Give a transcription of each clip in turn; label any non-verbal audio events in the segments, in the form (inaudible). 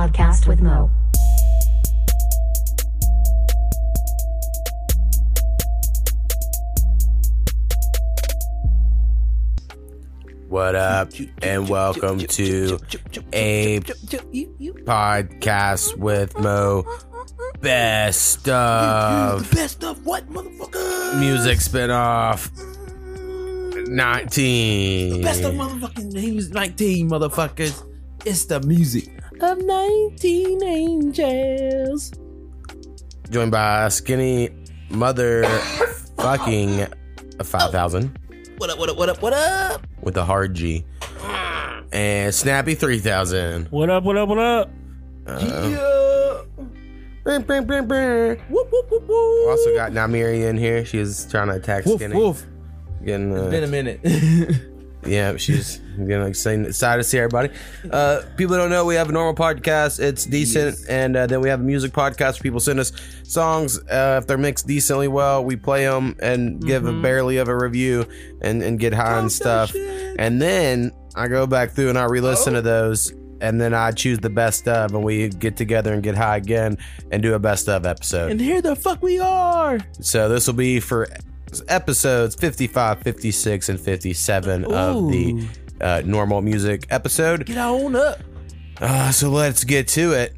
podcast with Mo. What up, and welcome to a podcast with Mo. Best of Best of what, motherfucker? music spinoff 19. Best of motherfucking names 19, motherfuckers. It's the music of 19 angels. Joined by Skinny Mother fucking 5000 What up, what up, what up, what up? with a hard G. And Snappy 3000. What up? What up? What up? yeah. Bring, bring, bring, bring. Whoop, whoop, whoop, whoop. Also got Namiri in here. She was trying to attack Woof, Skinny. woof. Getting, uh, It's been a minute. (laughs) Yeah, she's getting excited, excited to see everybody. Uh, people don't know we have a normal podcast. It's decent, and uh, then we have a music podcast. Where people send us songs. Uh, if they're mixed decently well, we play them and give a barely of a review and, and get high and stuff. And then I go back through and I re-listen to those, and then I choose the best of, and we get together and get high again and do a best of episode. and here the fuck we are. So this will be for episodes 55, 56, and 57 of the uh, normal music episode. Get on up. Uh, so let's get to it.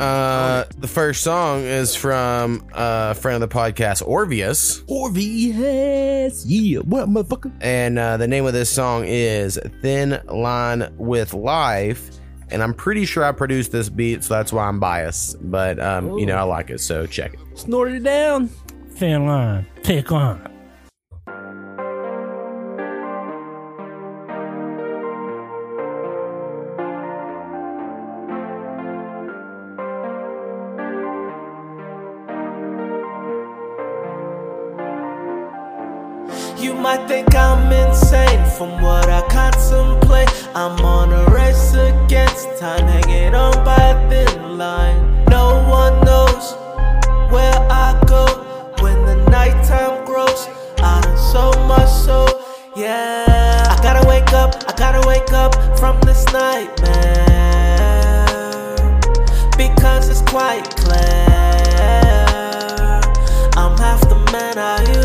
Uh, the first song is from uh, a friend of the podcast, Orvias. Orvias. Yeah, what motherfucker? And uh, the name of this song is Thin Line with Life. And I'm pretty sure I produced this beat, so that's why I'm biased. But, um, you know, I like it, so check it. Snorted it down. Thin line. Pick line. You might think I'm insane from what I contemplate. I'm on a race against time, hanging on by a thin line. No one knows where I go when the nighttime grows. I done so much, so yeah. I gotta wake up, I gotta wake up from this nightmare because it's quite clear. I'm half the man I used.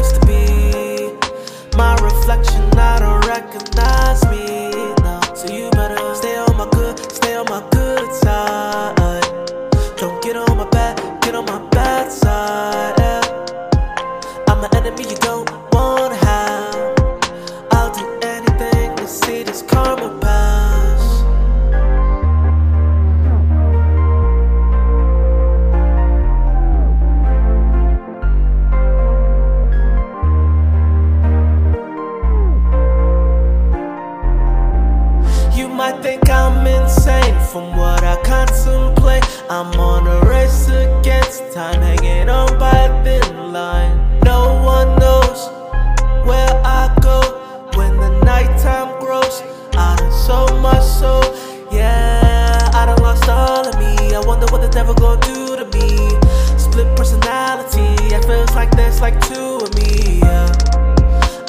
My reflection, I don't recognize me. No, so you like two of me. Yeah.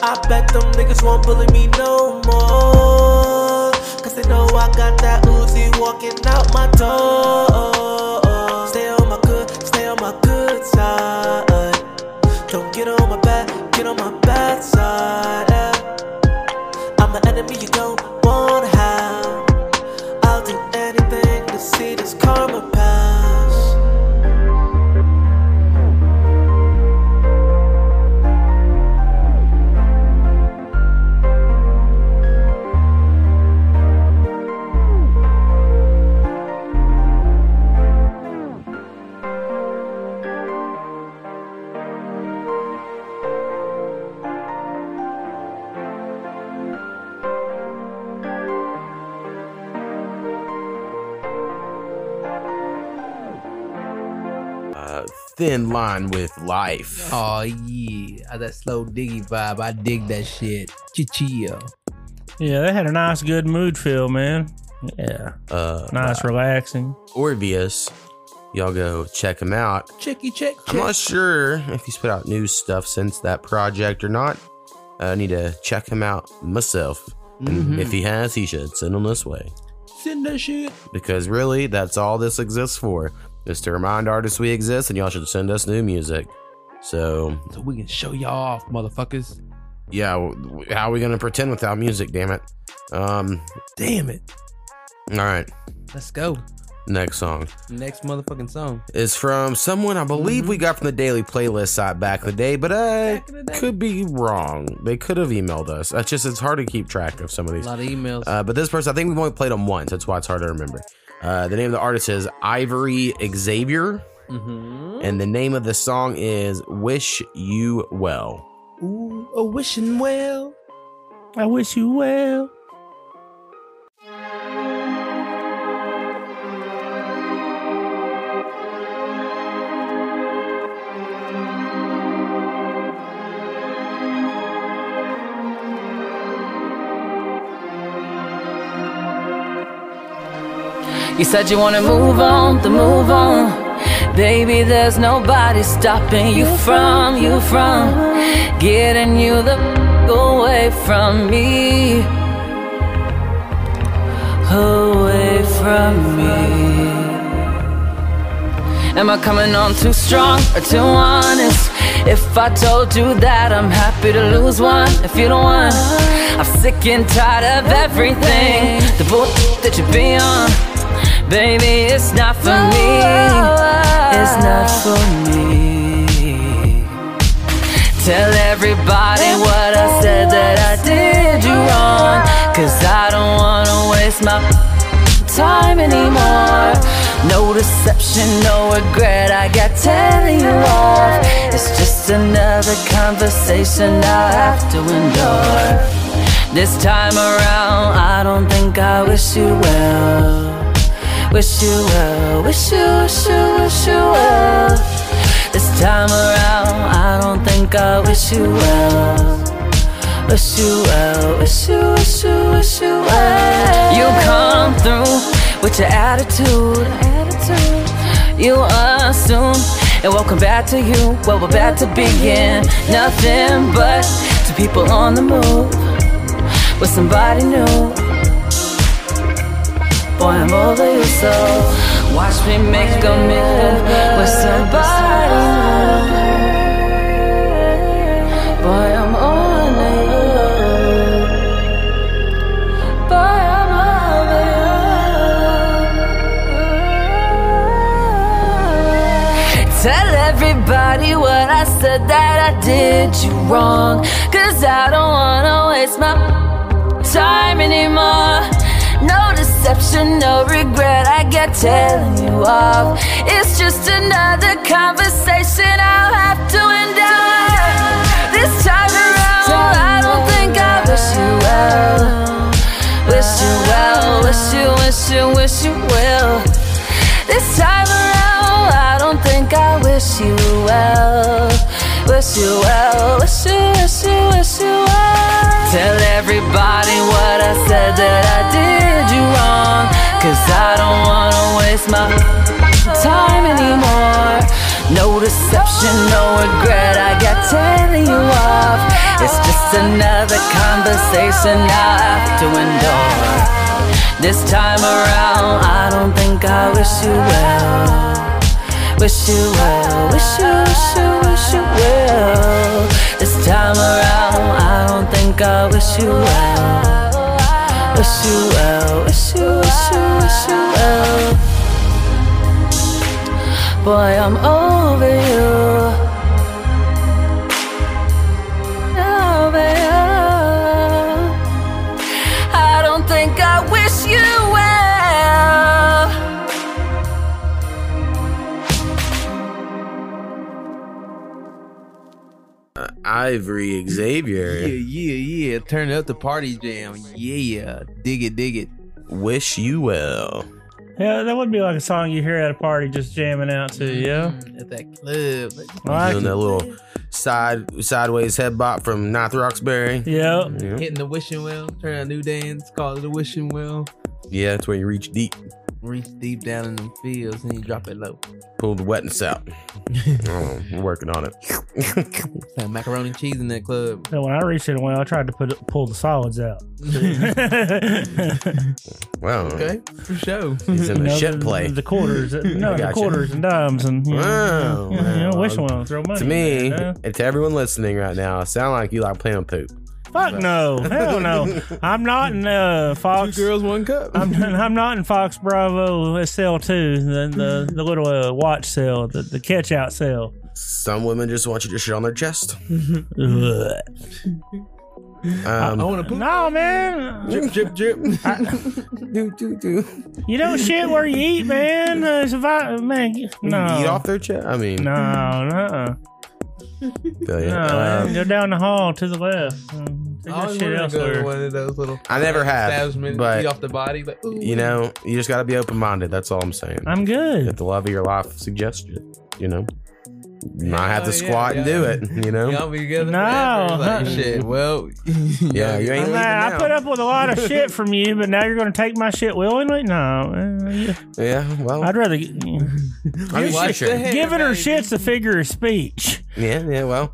I bet them niggas won't bully me no more. Cause they know I got that Uzi walking out my door. Stay on my good, stay on my good side. Don't get on my bad, get on my bad side. yeah. I'm the enemy you don't Thin Line with Life. Oh yeah, that slow diggy vibe. I dig that shit. Chichio. Yeah, they had a nice, good mood feel, man. Yeah, Uh, nice, relaxing. Orvias. Y'all go check him out. Checky check. I'm not sure if he's put out new stuff since that project or not. I need to check him out myself. And if he has, he should send him this way. Send that shit. because really, that's all this exists for. Is to remind artists we exist, and y'all should send us new music. So So we can show y'all off, motherfuckers. yeah, how are we gonna pretend without music? Damn it. Um. Damn it. All right. Let's go. Next song Next motherfucking song. is from someone I believe we got from the daily playlist site back in the day, but I in the day. could be wrong. They could have emailed us. That's just it's hard to keep track of some of these. A lot of emails. Uh, but this person, I think we've only played them once. That's why it's hard to remember. Uh, the name of the artist is Ivoree Xavier, mm-hmm. and the name of the song is "Wish You Well." Ooh, a wishing well. I wish you well. You said you wanna move on, the move on. Baby, there's nobody stopping you from, you from getting you the away from me. Away from me. Am I coming on too strong or too honest? If I told you that I'm happy to lose one, if you don't want, I'm sick and tired of everything. The bull that you be on, baby, it's not for me. It's not for me. Tell everybody what I said that I did you wrong. Cause I don't wanna waste my time anymore. No deception, no regret. I got telling you off. It's just another conversation I'll have to endure. This time around, I don't think I wish you well. Wish you well, wish you, wish you, wish you well. This time around, I don't think I wish you well. Wish you well, wish you, wish you, wish you well. You come through with your attitude, attitude. You assume and welcome back to you. Well, we're back to begin. nothing but two people on the move with somebody new. Boy, I'm over you so. Watch me make a move with somebody. Boy, I'm on you. Boy, I'm over you. Tell everybody what I said that I did you wrong. Cause I don't wanna waste my time anymore. No regret. I get telling you off. It's just another conversation I'll have to endure. This time around, I don't think I wish you well. Wish you well, wish you, wish you, wish you well. This time around, I don't think I wish you well. Wish you well, wish you, wish you, wish you well. Tell everybody what I said that I did you wrong. Cause I don't wanna waste my time anymore. No deception, no regret. I got telling you off. It's just another conversation I have to endure. This time around, I don't think I wish you well. Wish you well, wish you, wish you, wish you well. This time around, I wish you well. Wish you well, wish you, wish you, wish you well. Boy, I'm over you. Ivoree Xavier. Yeah, yeah, yeah. Turn up the party jam. Yeah, dig it, dig it. Wish you well. Yeah, that would be like a song you hear at a party just jamming out to, yeah. Mm, at that club. I like Doing that little side sideways head bop from North Roxbury. Yeah. Yeah. Hitting the wishing well. Turn a new dance. Call it a wishing well. yeah, that's where you reach deep. Reach deep down in them fields and you drop it low. Pull the wetness out. (laughs) oh, we're working on it. (laughs) Like macaroni and cheese in that club. So when I reached it away, I tried to put pull the solids out. (laughs) Wow. Okay, for sure. He's in You a know, shit the, play. The quarters, no, the gotcha. quarters and dimes, and you know, Wow, you know, you know, wow. wish one throw money. To me, there, huh? and to everyone listening right now, sound like you like playing with poop. Fuck no, hell no. I'm not in uh, Fox. Two girls, one cup. I'm, I'm not in Fox Bravo SL two, the the, the little uh, watch cell, the, the catch out cell. Some women just want you to shit on their chest. Ugh. (laughs) I Um, want to poop. No man, Drip, drip, drip. (laughs) do, do, do. you don't shit where you eat, man. Uh, it's a vi- man, no, Eat off their chest? I mean, no, no, feel ya. no. Um, go down the hall to the left. Take I that always shit wanted to go to elsewhere. one of those little. I never have, establishments, but- eat off the body. Like, ooh. you know, you just got to be open minded. That's all I'm saying. I'm If good. the love of your life suggests it, you know, you might have to Oh, yeah, squat and yeah. do it, you know? Y'all be together No. forever. Like, (laughs) shit. Well, (laughs) Yeah, you ain't leaving Man, I put up with a lot of shit from you, but now you're going to take my shit willingly? No, uh, yeah. Yeah, well, I'd rather I mean, Watch sure. the hair, giving her shit's a figure of speech. Yeah, yeah, well,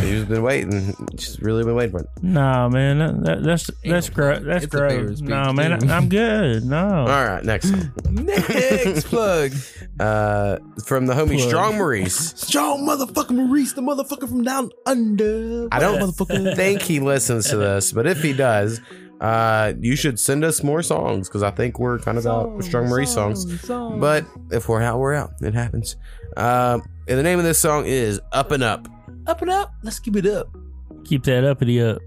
she's been waiting. She's really been waiting for it. No, man, that, that, that's that's no gross. That's It's a figure gross. speech, No, man, too. I, I'm good. No, (laughs) All right, next song. Next plug. (laughs) Uh, from the homie Plug. Strong Maurice. (laughs) Strong motherfucker Maurice, the motherfucker from down under. I don't motherfucker. think he listens to this, but if he does, uh, you should send us more songs because I think we're kind of out with Strong Maurice songs. But if we're out, we're out. It happens. Uh, and the name of this song is Up and Up. Up and up. Let's keep it up. keep that uppity up.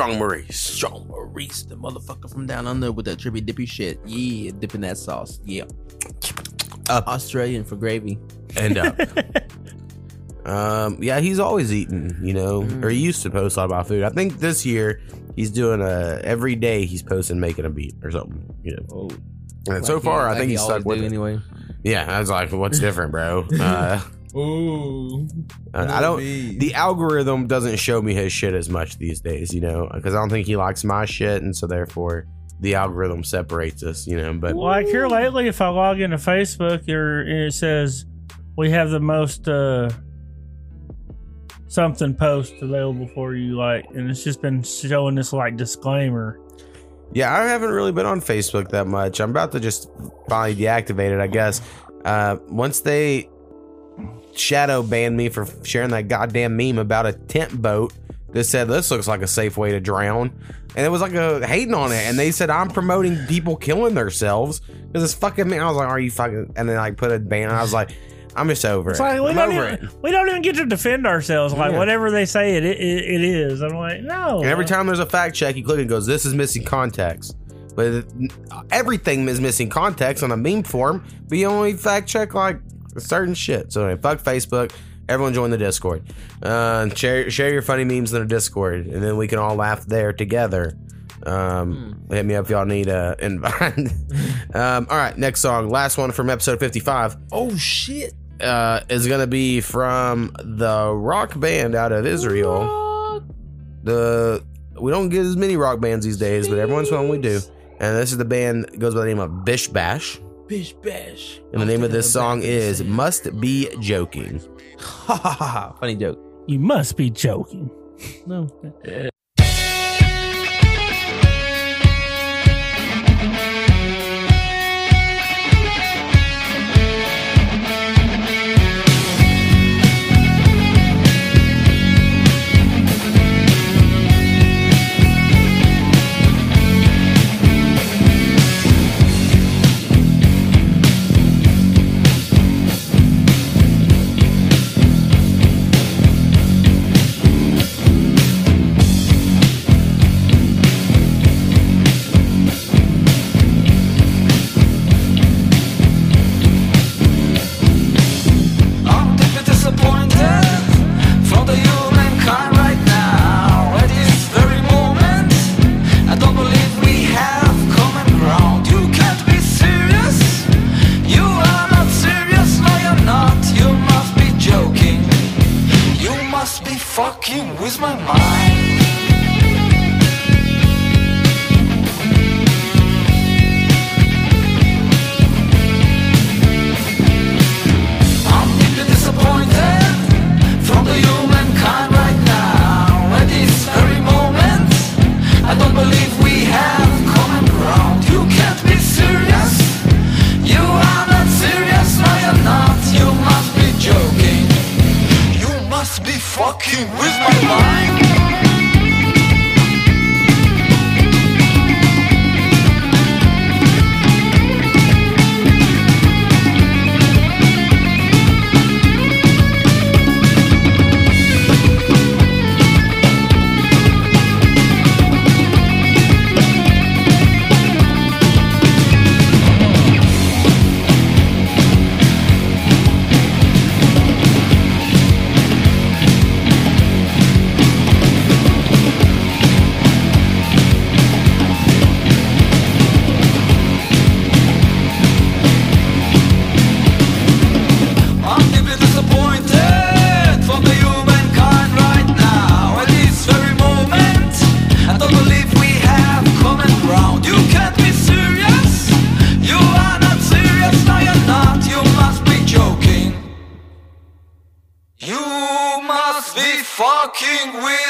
Strong Maurice. Strong Maurice, the motherfucker from down under with that trippy dippy shit. Yeah, dipping that sauce. Yeah. Up. Australian for gravy. And up. (laughs) um, yeah, he's always eating, you know, or he used to post a lot about food. I think this year he's doing a every day he's posting making a beat or something, you know. Oh, And so far, I think he's stuck with it. anyway. Yeah, I was like, what's (laughs) different, bro? Uh, Ooh. I I don't. The algorithm doesn't show me his shit as much these days, you know, because I don't think he likes my shit, and so therefore the algorithm separates us, you know. But Like here lately, if I log into Facebook, or it says we have the most uh, something post available for you, like, and it's just been showing this like disclaimer. yeah, I haven't really been on Facebook that much. I'm about to just finally deactivate it, I guess. Uh, once they shadow banned me for sharing that goddamn meme about a tent boat that said this looks like a safe way to drown, and it was like a hating on it, and they said I'm promoting people killing themselves because it's fucking me. I was like, are you fucking? And then like put a ban. I was like, I'm just over It's it. like we I'm don't over even it. we don't even get to defend ourselves. Like Yeah. whatever they say, it, it it is. I'm like, no. And every time there's a fact check, you click and goes, "This is missing context." But everything is missing context on a meme form. But you only fact check like certain shit. So anyway, fuck Facebook. Everyone join the Discord. Uh, share share your funny memes in the Discord, and then we can all laugh there together. Um, hit me up if y'all need a (laughs) invite. um, all right, next song, last one from episode 55 Oh shit. uh, is gonna be from the rock band out of Israel. The we don't get as many rock bands these days, but every once in a while we do. And this is the band goes by the name of Bish Bash, Bish bash. and the name of this song is "Must Be Joking." (laughs) Ha ha ha ha. Funny joke. You must be joking. No. (laughs)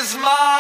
fucking with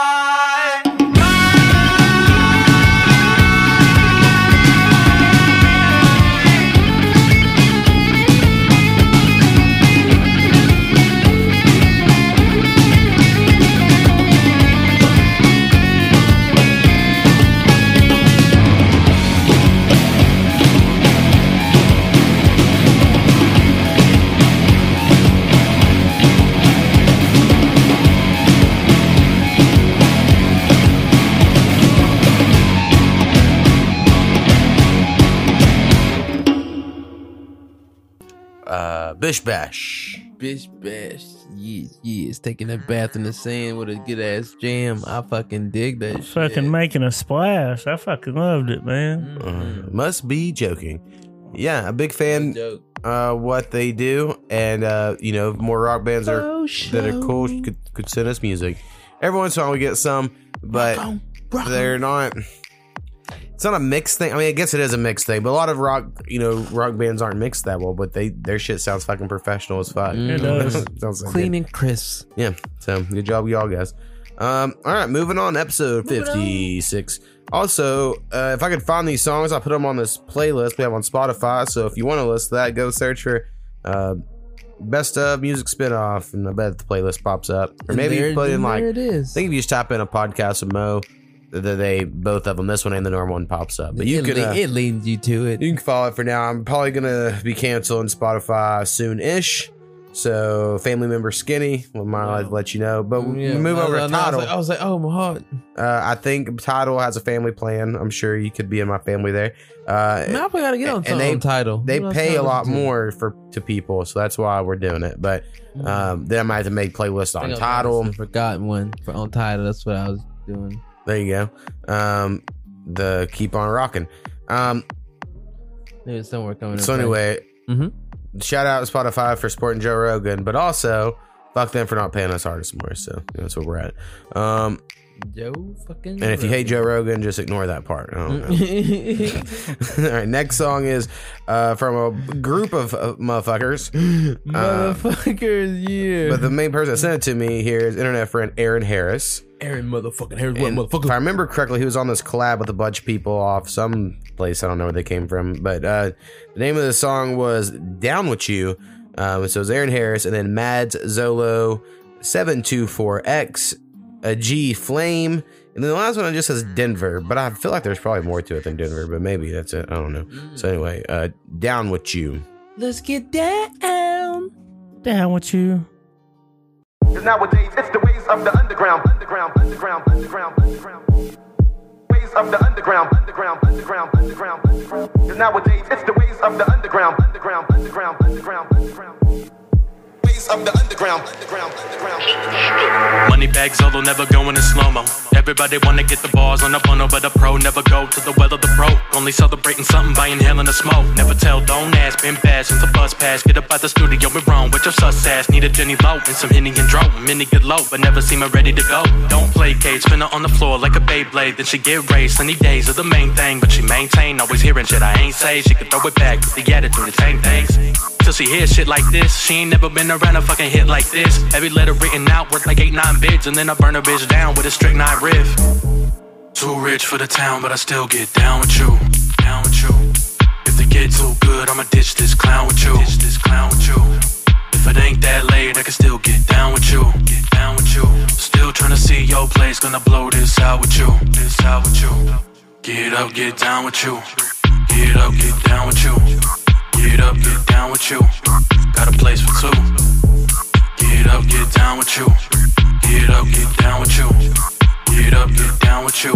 Bish Bash. Bish bash. Yes, yes. Taking a bath in the sand with a good ass jam. I fucking dig that shit. Fucking making a splash. I fucking loved it, man. Uh, must be joking. Yeah, a big fan. Uh, what they do, and uh, you know, more rock bands are Oh, that are cool could, could send us music. Every once in a while we get some, but they're not. It's not a mixed thing. I mean, I guess it is a mixed thing, but a lot of rock, you know, rock bands aren't mixed that well. But they their shit sounds fucking professional as fuck. It (laughs) does. Sounds so Clean good. and crisp. Yeah. So good job, y'all guys. Um, all right, moving on. Episode fifty six. Also, uh, if I could find these songs, I put them on this playlist we have on Spotify. So if you want to listen to that, go search for uh, best of music spinoff, and I bet the playlist pops up. Or maybe you put in like there it is. I think if you just type in a podcast of Mo, that they both of them, this one and the normal one pops up. But you it, can le- uh, it leads you to it. you can follow it for now. I'm probably gonna be canceling Spotify soon ish. So family member Skinny, well, might let you know. But we Yeah, move over I- to I was Tidal. like- I was like, oh my heart. Uh, I think Tidal has a family plan. I'm sure you could be in my family there. Uh, I I probably gotta get on, and they- on Tidal. they What pay a lot more for to people, so that's why we're doing it. But um, then I might have to make playlists on think I was Tidal. Forgotten one for on Tidal. That's what I was doing. There you go. Um, the keep on rocking. Um, There's somewhere coming. so anyway, Mhm. shout out to Spotify for supporting Joe Rogan, but also fuck them for not paying us artists more. So that's where we're at. Um, Joe fucking. and if you hate Joe Rogan, just ignore that part. I don't know. (laughs) (laughs) All right, next song is uh, from a group of uh, motherfuckers. (laughs) motherfuckers, yeah. But the main person that sent it to me here is internet friend Aaron Harris. Aaron motherfucking Harris, what And motherfucker? If I remember correctly, he was on this collab with a bunch of people off some place. I don't know where they came from. But uh, the name of the song was Down With You. Um, so it was Aaron Harris and then Mads Zolo 724X, Agee Flame. And then the last one just says Denver, but I feel like there's probably more to it than Denver, but maybe that's it. I don't know. So anyway, uh, Down With You. Let's get down. Down with you. Cause nowadays it's the ways of the underground, underground, underground, underground, underground. Ways of the underground, underground, underground, underground. Cause nowadays it's the ways of the underground, underground, underground, underground, underground. Of the underground. Money bags, oh, Zolo never going in slow mo. Everybody wanna get the bars on the funnel, but the pro never go to the well of the pro. Only celebrating something by inhaling the smoke. Never tell, don't ask. Been bad since the bus pass. Get up out the studio, we wrong with your sus ass. Need a Jenny low and some Henny and Dro. Many get low, but never seem ready to go. Don't play cage, spin her on the floor like a Beyblade. Then she get raised. Sunny days are the main thing, but she maintain. Always hearing shit I ain't say. She can throw it back with the attitude, the same things. Till she hears shit like this. She ain't never been around a fucking hit like this. Every letter written out worth like 8 9 bids, and then I burn a bitch down with a strict nine riff. Too rich for the town, but I still get down with you. Down with you. If they get too good, I'ma ditch this clown with you. Ditch this clown with you. If it ain't that late, I can still get down with you. Get down with you. Still tryna see your place, gonna blow this out with you. This out with you. Get up, get down with you. Get up, get down with you. Get up, get down with you. Got a place for two. Get up, get down with you. Get up, get down with you. Get up, get down with you.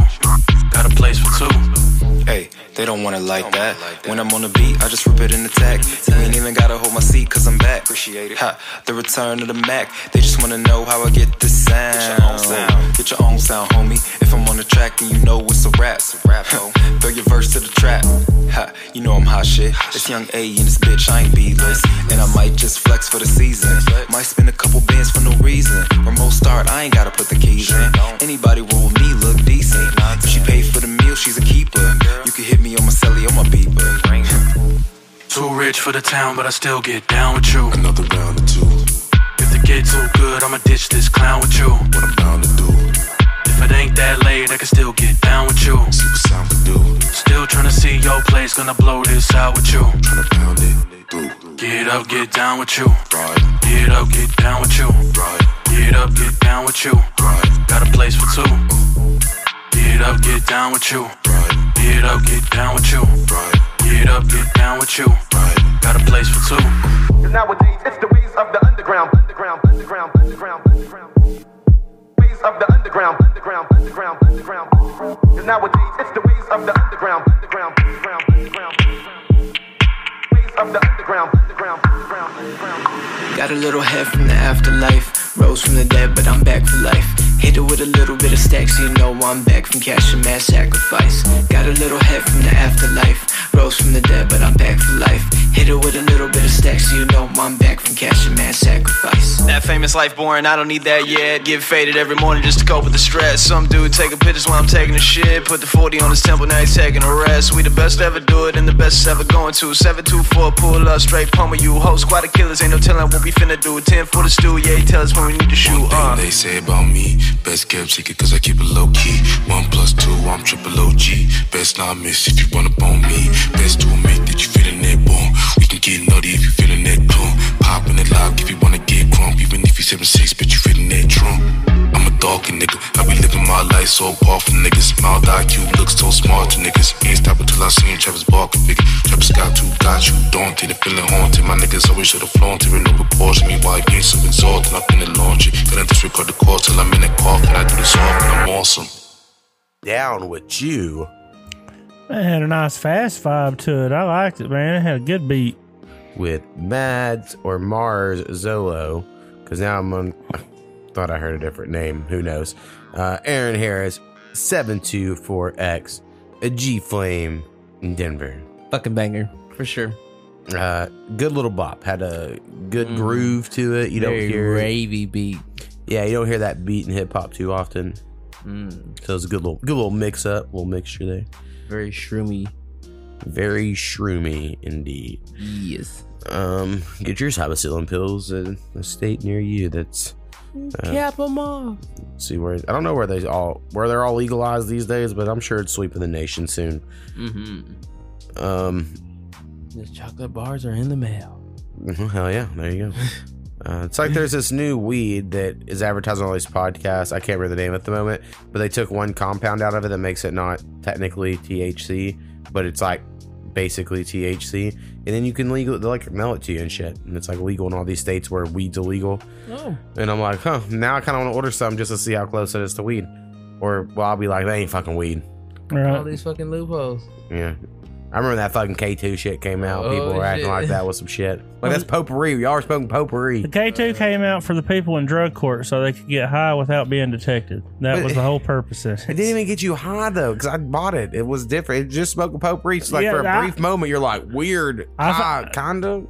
Got a place for two. Hey, they don't want it like that. When I'm on the beat, I just rip it in attack. You ain't even gotta hold my seat, cause I'm back. Appreciate it. Ha, the return of the Mac. They just wanna know how I get the sound. Get your own sound. Get your own sound, homie. If I'm on the track, then you know it's a rap. It's a rap, ho. Throw your verse to the trap. Ha, you know I'm hot shit. It's young A and this bitch, I ain't B-list. And I might just flex for the season. Might spend a couple bands for no reason. Remote start, I ain't gotta put the keys in. Anybody roll with me look decent. If she paid for the meal, she's a keeper. You can hit me on my celly or my beeper. Too rich for the town, but I still get down with you. Another round or two. If the get too good, I'ma ditch this clown with you. What I'm bound to do. If it ain't that late, I can still get down with you. See what sound can do. Still tryna see your place, gonna blow this out with you. Tryna pound it through. Get up, get down with you. Right, Get up, get down with you. right, Get up, get down with you. right, Got a place for two. Get up, get down with you. right, Get up, get down with you. right, Get up, get down with you. right. Got a place for two. Cause nowadays it's the ways of the underground, underground, underground, underground, underground. Ways of the underground, underground, underground, underground. Cause nowadays it's the ways of the underground, underground, underground, underground. Ways of the underground, underground, underground, underground. Got a little head from the afterlife. Rose from the dead, but I'm back for life. Hit it with a little bit of stacks, so you know I'm back from cash and mass sacrifice. Got a little head from the afterlife. Rose from the dead, but I'm back for life. Hit it with a little bit of stacks, so you know I'm back from cash and mass sacrifice. That famous life boring, I don't need that yet. Get faded every morning just to cope with the stress. Some dude taking pictures while I'm taking a shit. Put the 40 on his temple, now he's taking a rest. We the best ever do it and the best ever going to. 724, pull up, straight pummel you. Whole squad of killers, ain't no telling what we finna do. 10 for the stew, yeah, he tell us when we need to shoot. One thing Uh. they say about me, best kept secret cause I keep it low key. One plus two, I'm triple OG. Best not miss if you run up on me. Best to admit that you feeling that boom. We can get nutty if you feeling that tune. Popping it lock if you wanna get crump. Even if you 7'6, but you feeling that trump. I'm a doggy nigga. I be living my life so far from niggas. Mild IQ looks so smart to niggas. Ain't stop until I seen Travis Barker big. Travis got two, got you daunted and feeling haunted. My niggas always should've flaunted with no proportion. Me why you ain't so exalted. I'm finna launch it. Gonna disregard the call till I'm in the coffin. I do this often. I'm awesome. Down with you. It had a nice fast vibe to it. I liked it, man. It had a good beat. with Mads or Mars Zolo, because now I'm on. I thought I heard a different name. Who knows? Uh, Aaron Harris, 724X, Agee Flame in Denver. Fucking banger for sure. Uh, good little bop. Had a good groove to it. You Very don't hear ravey beat. Yeah, you don't hear that beat in hip hop too often. Mm, So it's a good little good little mix up, little mixture there. Very shroomy. Very shroomy indeed. Yes. Um, get your Cybacillin pills in a state near you that's uh, Cap them off. see where I don't know where they all where they're all legalized these days, but I'm sure it's sweeping the nation soon. Mm-hmm. Um, The chocolate bars are in the mail. mhm, hell yeah, there you go. (laughs) Uh, it's like there's this new weed that is advertised on all these podcasts. I can't remember the name at the moment, but they took one compound out of it that makes it not technically THC, but it's like basically THC. And then you can legal, they like mail it to you and shit. And it's like legal in all these states where weed's illegal. Oh. And I'm like, huh, now I kind of want to order some just to see how close it is to weed. Or, well, I'll be like, that ain't fucking weed. All Right. these fucking loopholes. Yeah. I remember that fucking K2 shit came out. Oh, people Oh, were acting shit. like that was some shit. Like, that's um, potpourri. Y'all are smoking potpourri. The K2 came out for the people in drug court so they could get high without being detected. That But- was the whole purpose of it. It didn't even get you high though, because I bought it. It was different. It just smoking potpourri. It's like Yeah, for a I- brief moment, you're like weird I high, kinda.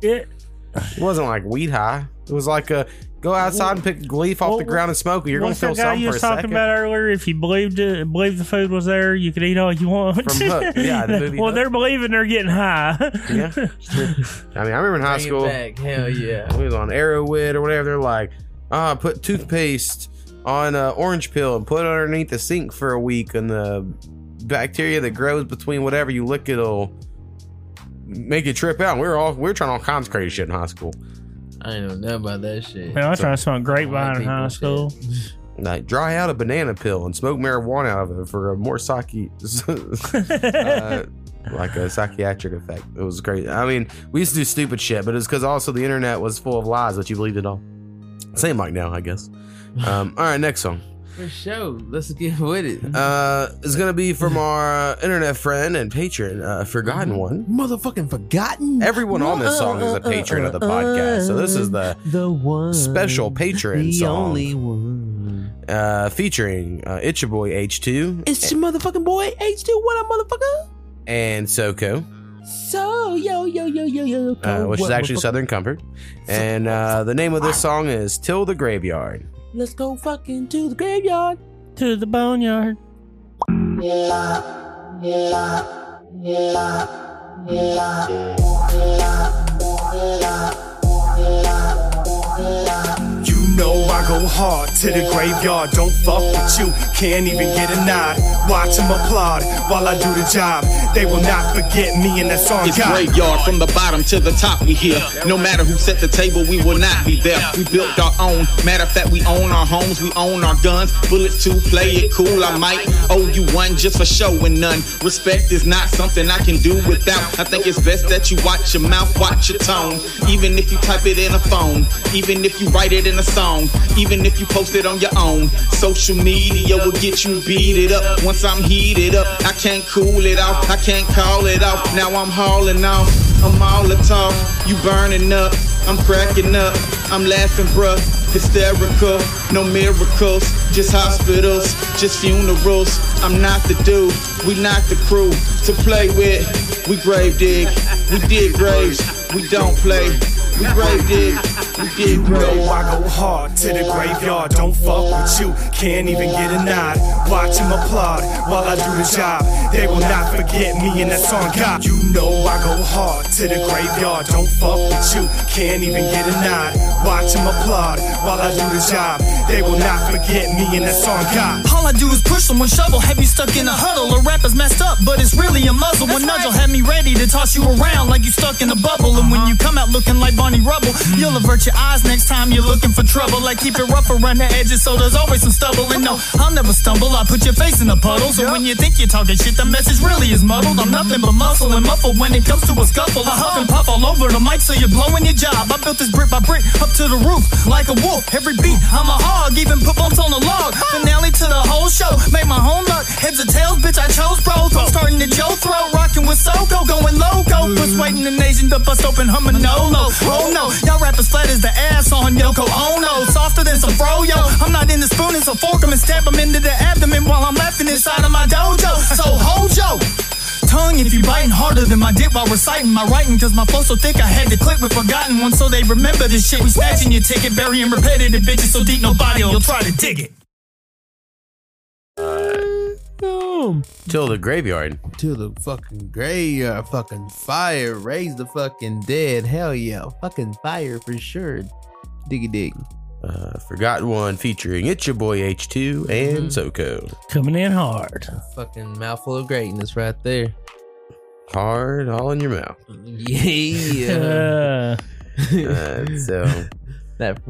It, It wasn't like weed high. It was like a go outside and pick leaf off the ground and smoke it. You're gonna What's feel that guy something you for a was talking about earlier? If you believed it, believed the food was there, you could eat all you want. From Hook. (laughs) Yeah, the movie well, Hook. they're believing they're getting high. (laughs) Yeah. I mean, I remember in high Bring it school. back. Hell yeah. we was on Arrowwood or whatever. They're like, ah, put toothpaste on an orange pill and put it underneath the sink for a week, and the bacteria that grows between whatever you lick it'll make you trip out. We're all we're trying all kinds of crazy shit in high school. I ain't know nothing about that shit. Man, I was trying to smoke grapevine in high shit. school. (laughs) Like dry out a banana pill and smoke marijuana out of it for a more psyche, (laughs) uh, like a psychiatric effect. It was great. I mean, we used to do stupid shit, but it's because also the internet was full of lies that you believed it all. Same like now, I guess. (laughs) Um, all right, next song. For sure. Let's get with it. Uh, it's gonna be from (laughs) our uh, internet friend and patron, uh, Forgotten One. Motherfucking forgotten. Everyone on this song is a patron of the podcast, so this is the the one special patron the song. only one. uh, featuring uh, It's Your Boy H2 It's your motherfucking boy H2. What up, motherfucker? and Soko, So yo yo yo yo yo. uh, which is actually? Southern Comfort. And uh, the name of this song is Till the Graveyard. Let's go fucking to the graveyard. To the boneyard. Know I go hard to the graveyard, don't fuck with you, can't even get a nod. Watch them applaud while I do the job. They will not forget me and that's on It's God. graveyard from the bottom to the top. We here. No matter who set the table, we will not be there. We built our own. Matter of fact, we own our homes, we own our guns. Bullets to play it cool. I might owe you one just for showing none. Respect is not something I can do without. I think it's best that you watch your mouth, watch your tone. Even if you type it in a phone, even if you write it in a song, even if you post it on your own. Social media will get you beat it up. Once I'm heated up, I can't cool it off. I can't call it off. Now I'm hauling off. I'm all the talk. You burning up. I'm cracking up. I'm laughing, bruh. Hysterical. No miracles. Just hospitals. Just funerals. I'm not the dude. We not the crew to play with. We grave dig. We dig graves. We don't play. We grave dig. You know I go hard to the graveyard, don't fuck with you, can't even get a nod. Watch them applaud while I do the job. They will not forget me and that's on God. You know I go hard to the graveyard, don't fuck with you, can't even get a nod. Watch them applaud while I do the job. They will not forget me and that's on God. All I do is push someone shovel, have you stuck in a huddle. A rapper's messed up, but it's really a muzzle. When Nigel have me ready to toss you around like you stuck in a bubble. And when you come out looking like Barney Rubble, you'll avert your eyes next time you're looking for trouble. Like keep it rough around the edges so there's always some stubble. And no, I'll never stumble, I put your face in a puddle. So when you think you're talking shit, the message really is muddled. I'm nothing but muscle and muffled when it comes to a scuffle. I huff and puff all over the mic so you're blowing your job. I built this brick by brick up to the roof like a wolf. Every beat, I'm a hog, even put bumps on the log. Finale to the whole show, make my home luck. Heads or tails, bitch, I chose bros. I'm starting at your throat, rocking with Soko, going loco. Persuading the nation to bust open Hummer no. Oh no, y'all rappers flat as is the ass on Yoko Ono. Softer than some froyo. I'm not into spooning, so fork 'em and stab 'em into the abdomen while I'm laughing inside of my dojo. So hold yo. Tongue if you biting harder than my dick while reciting my writing. Cause my flow so thick I had to click with forgotten ones so they remember this shit. We snatching your ticket, burying repetitive bitches so deep nobody will try to dig it. Boom. Till the graveyard. Till the fucking graveyard. Fucking fire. Raise the fucking dead. Hell yeah. Fucking fire for sure. Diggy dig. Uh, Forgotten One featuring It's Your Boy H2 and Soko. Coming in hard. Fucking mouthful of greatness right there. Hard all in your mouth. Yeah. (laughs) Uh, so (laughs) that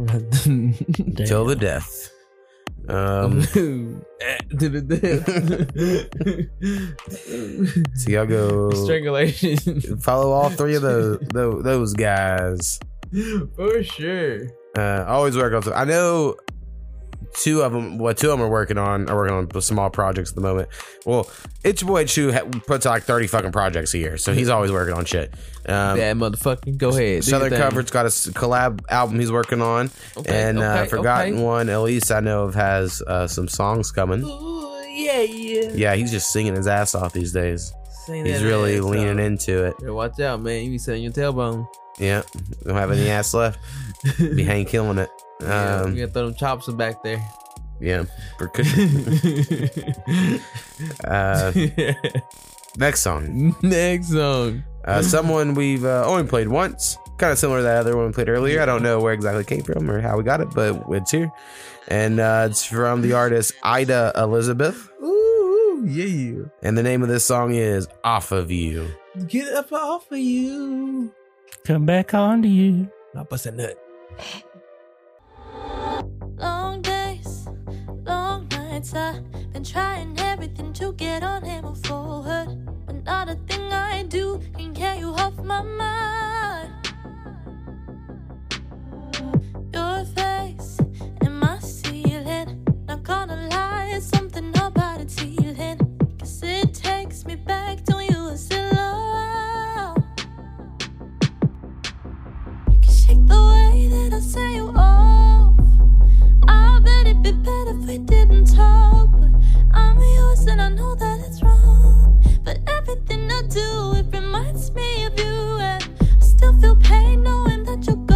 till the death. Um, to the death. so y'all go Strangulation. Follow all three of those those, those guys. (laughs) For sure. Uh, always work on. I know two of them. What two of them are working on are working on small projects at the moment. Well, it's boy Chu ha- puts out like thirty fucking projects a year, so he's always working on shit. Um, Bad motherfucking. Go ahead. Southern thing. Comfort's got a s- collab album he's working on, Okay, and uh, Forgotten okay. One, at least I know of, has uh, some songs coming. Yeah, yeah. Yeah, he's just singing his ass off these days. Sing He's really ass leaning off. into it. Yeah, watch out, man. You be setting your tailbone. Yeah, don't have any ass left. (laughs) Be Hank killing it. Yeah, Um, you gotta throw them chops back there. Yeah, percussion. (laughs) uh, (laughs) next song. Next song. Uh, someone we've uh, only played once. Kind of similar to that other one we played earlier. I don't know where exactly it came from or how we got it, but it's here. And uh, it's from the artist Ida Elizabeth. Ooh, yeah. You and the name of this song is Off of You. Get up off of you. Come back on to you. I'll bust a nut. Nights. I've been trying everything to get on and move forward. But not a thing I do can get you off my mind. Your face and my ceiling. Not gonna lie, it's something about it healing. Cause it takes me back to you were still around. You shake the way that I say you be better if we didn't talk. But I'm yours and I know that it's wrong. But everything I do, it reminds me of you. And I still feel pain knowing that you're.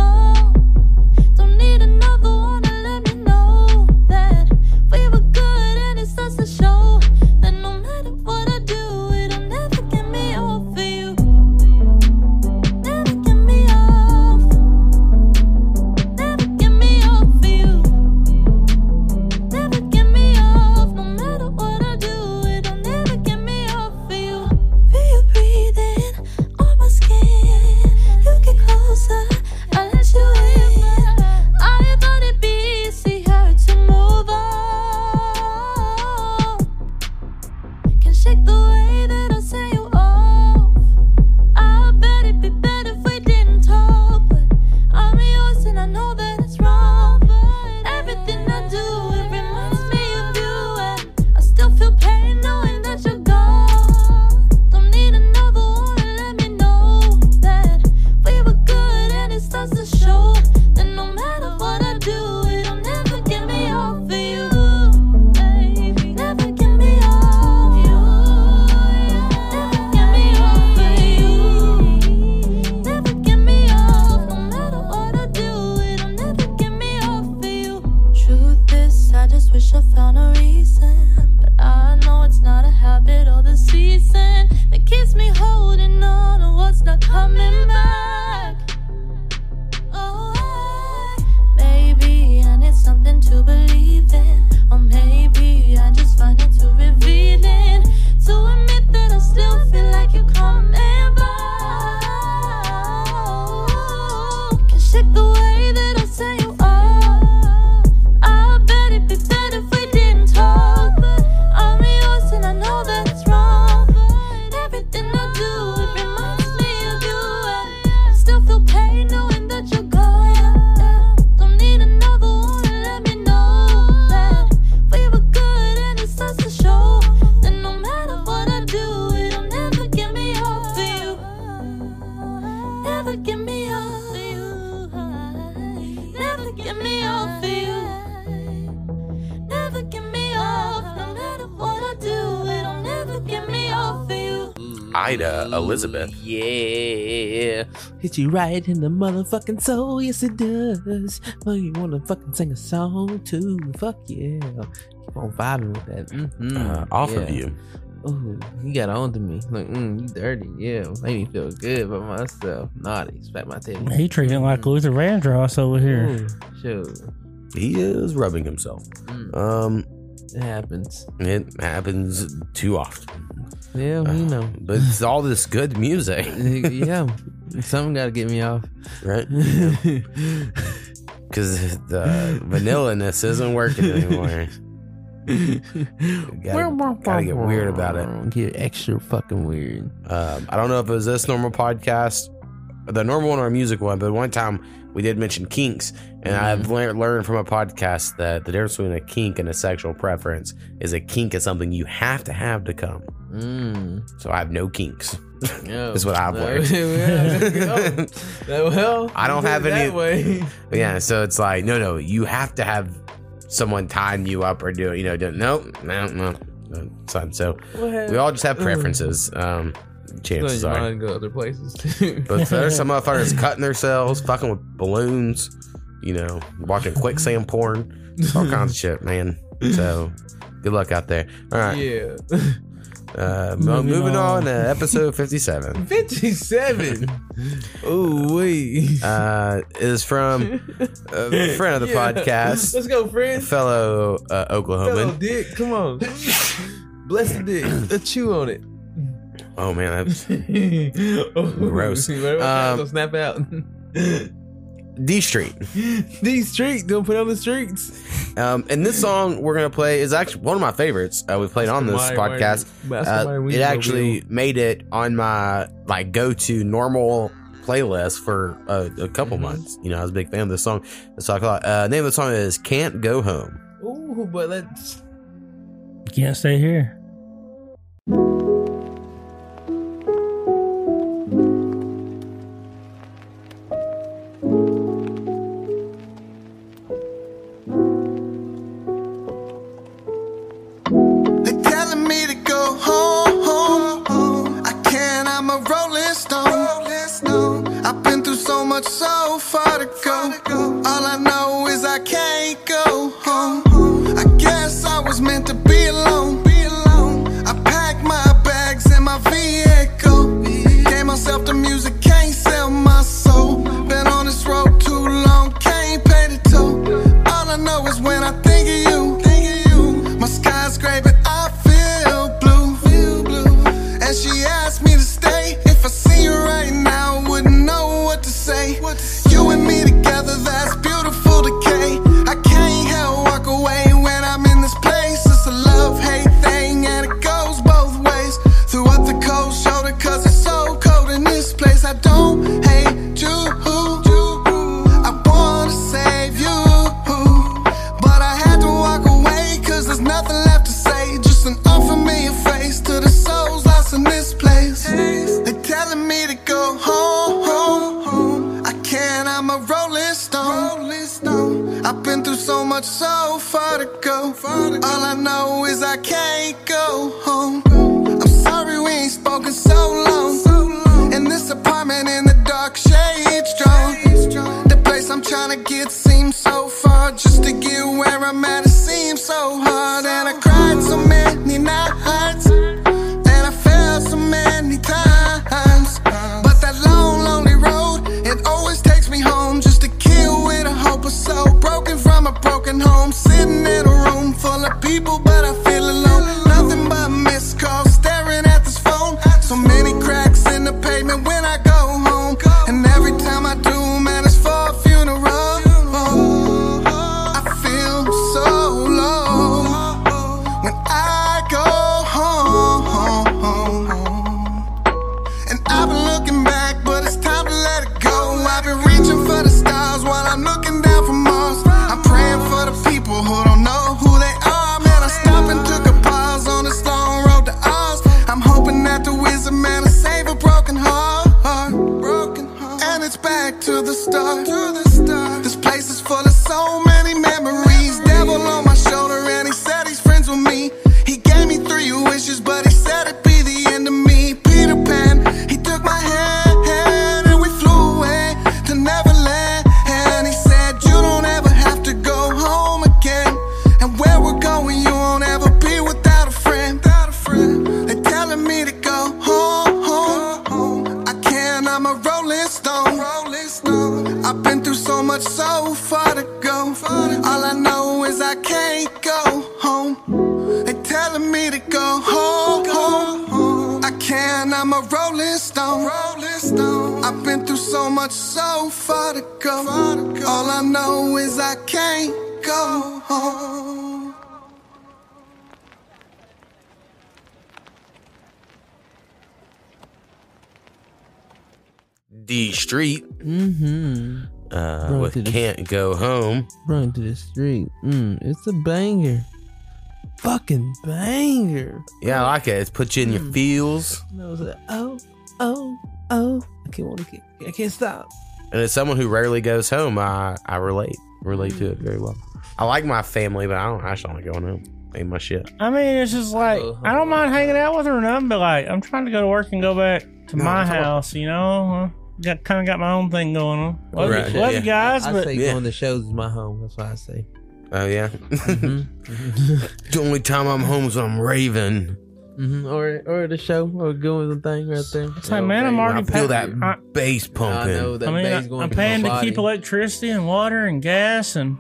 Elizabeth. Yeah. Hit you right in the motherfucking soul. Yes, it does. Oh, you want to fucking sing a song too? Fuck yeah. Keep on vibing with that. Mm-hmm. Uh, off of you. Ooh, you got on to me. Like, mm, you dirty. Yeah. Made me feel good about myself. Naughty. Smack my titty. He treating like Luther Vandross over here. Ooh, sure. He is rubbing himself. Mm. Um, It happens. it happens too often. Yeah, you know. But it's all this good music, (laughs) yeah. Something got to get me off. right? (laughs) Because the vanilla ness isn't working anymore. gotta, gotta get weird about it. Get extra fucking weird. Um, I don't know if it was this normal podcast, the normal one or a music one, but one time we did mention kinks, and I've lear- learned from a podcast that the difference between a kink and a sexual preference is a kink is something you have to have to come. Mm. So I have no kinks. Yeah. (laughs) Is what I've learned. Yeah, (laughs) (laughs) well, I don't have any. way. Yeah, so it's like no, no, you have to have someone tying you up or do you know? Do, no, no, no, no, son. So we all just have preferences. Um, chances are. go other places too. (laughs) But there's some (laughs) motherfuckers cutting themselves, fucking with balloons, you know, watching quicksand porn, all kinds of shit, man. So good luck out there. All right. yeah. Uh, (laughs) Moving moving on on. to episode 57. 57. Ooh, wee. Uh, is from a friend of the Yeah. podcast, Let's go, friend. fellow uh, Oklahoman. dick. Come on. Bless the dick. Let's chew on it. Oh man, that's (laughs) oh, Gross. (laughs) Whatever, Um, gonna snap out. (laughs) D Street. D Street, don't put on the streets. Um, and this song we're gonna play is actually one of my favorites. Uh, we played on this Why- why- podcast. that's Uh, why it go actually made it on my like go to normal playlist for a, a couple Mm-hmm. months. You know, I was a big fan of this song. So I thought, uh, name of the song is "Can't Go Home." Ooh, but let's. Can't stay here. Through so much, so far to go. All I know is I can't go home. D Street. Mm-hmm. Uh, Run with Can't Go Home. Run to the street. Mm, it's a banger. Fucking banger. Yeah, I like it. It's put you in your feels. And I was like, oh, oh, oh. I can't want to. I can't stop. And as someone who rarely goes home, I, I relate relate to it very well. I like my family, but I don't. I just don't like going home. Ain't my shit. I mean, it's just like I don't mind hanging out with her or nothing, but like I'm trying to go to work and go back to No, my it's all- house. You know, uh, got kind of got my own thing going on. Love, Right, you, love yeah. you guys, I but say going to shows is my home. That's what I say. Oh yeah. (laughs) the only time I'm home is when I'm raving. Hmm Or or the show or doing the thing right there. It's like, man, I'm already I feel paying- that I- bass pumping. I know that I mean, bass I, going I'm paying to body. keep electricity and water and gas and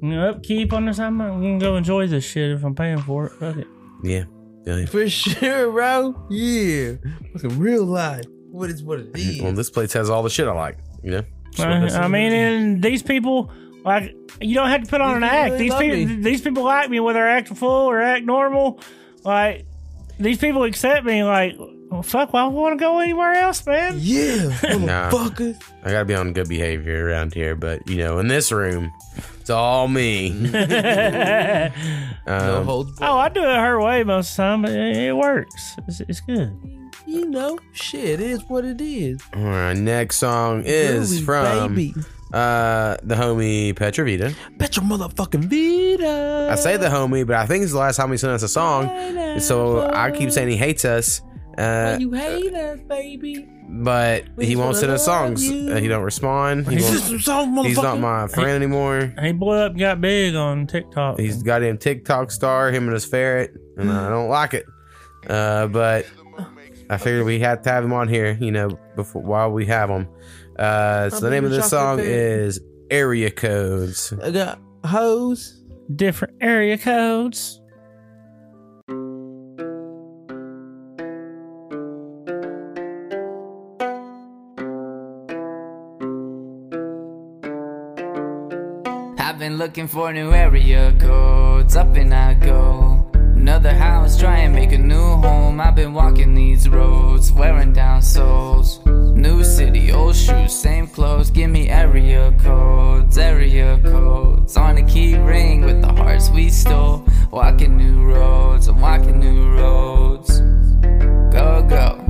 you know, upkeep on this. I'm gonna go enjoy this shit if I'm paying for it. Fuck it. Yeah. yeah. For sure, bro. Yeah. Fucking real life. What is what it is. Well, this place has all the shit I like. You know. That's I, I mean, and these people, like, you don't have to put on an These people act. really These people, me. these people like me whether I act full or act normal. Like, these people accept me. Like, well, fuck, well, I want to go anywhere else, man. Yeah, (laughs) Nah. motherfuckers. I gotta be on good behavior around here, but you know, in this room, it's all me. No (laughs) Um, holds barred. Oh, I do it her way most of the time, but it, it works. It's, it's good. You know, shit it is what it is. all right, next song is Groovy, from baby. Uh the homie Petravita. Bet your motherfucking Vita. I say the homie, but I think it's the last time he sent us a song, so I keep saying he hates us. Uh, you hate us, baby. but We he won't send us songs. you. Uh, he don't respond. He He's won't- just song, he's not my friend anymore. He blew up got big on TikTok. He's goddamn TikTok star, him and his ferret, and I don't like it. Uh, but I figured we had to have him on here, you know, before while we have him. Uh, so the name of this song is Area Codes. I got hoes. different area codes. I've been looking for new area codes, up and I go. Another house, try and make a new home. I've been walking these roads, wearing down souls. New city, old shoes, same clothes. Give me area codes, area codes. On a key ring with the hearts we stole. Walking new roads, I'm walking new roads. Go, go.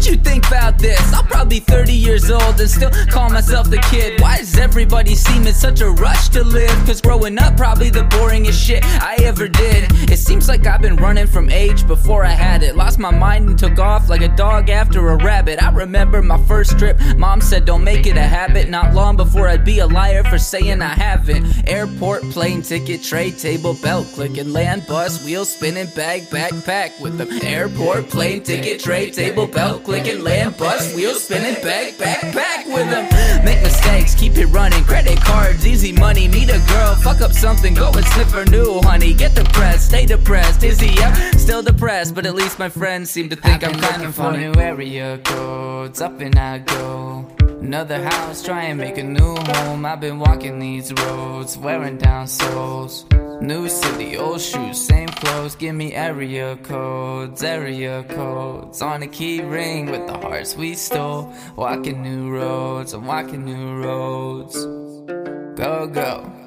What you think about this? I'm probably 30 years old and still call myself the kid. Why does everybody seem in such a rush to live? Cause growing up, probably the boringest shit I ever did. It seems like I've been running from age before I had it. Lost my mind and took off like a dog after a rabbit. I remember my first trip, mom said don't make it a habit. Not long before I'd be a liar for saying I haven't. Airport, plane ticket, tray table, belt clicking, land bus, wheel spinning, bag, backpack with them. Airport, plane ticket, tray table, belt clicking, land bus, wheel spinning, back, back, back with them. Make mistakes, keep it running, credit cards, easy money, meet a girl, fuck up something, go and sniff her new honey. Get depressed, stay depressed, is he up? Still depressed, but at least my friends seem to think I'm kind of funny. For New area codes, up and I go. Another house, try and make a new home. I've been walking these roads, wearing down souls. New city, old shoes, same clothes. Give me area codes, area codes. On a key ring with the hearts we stole. Walking new roads, I'm walking new roads. Go, go.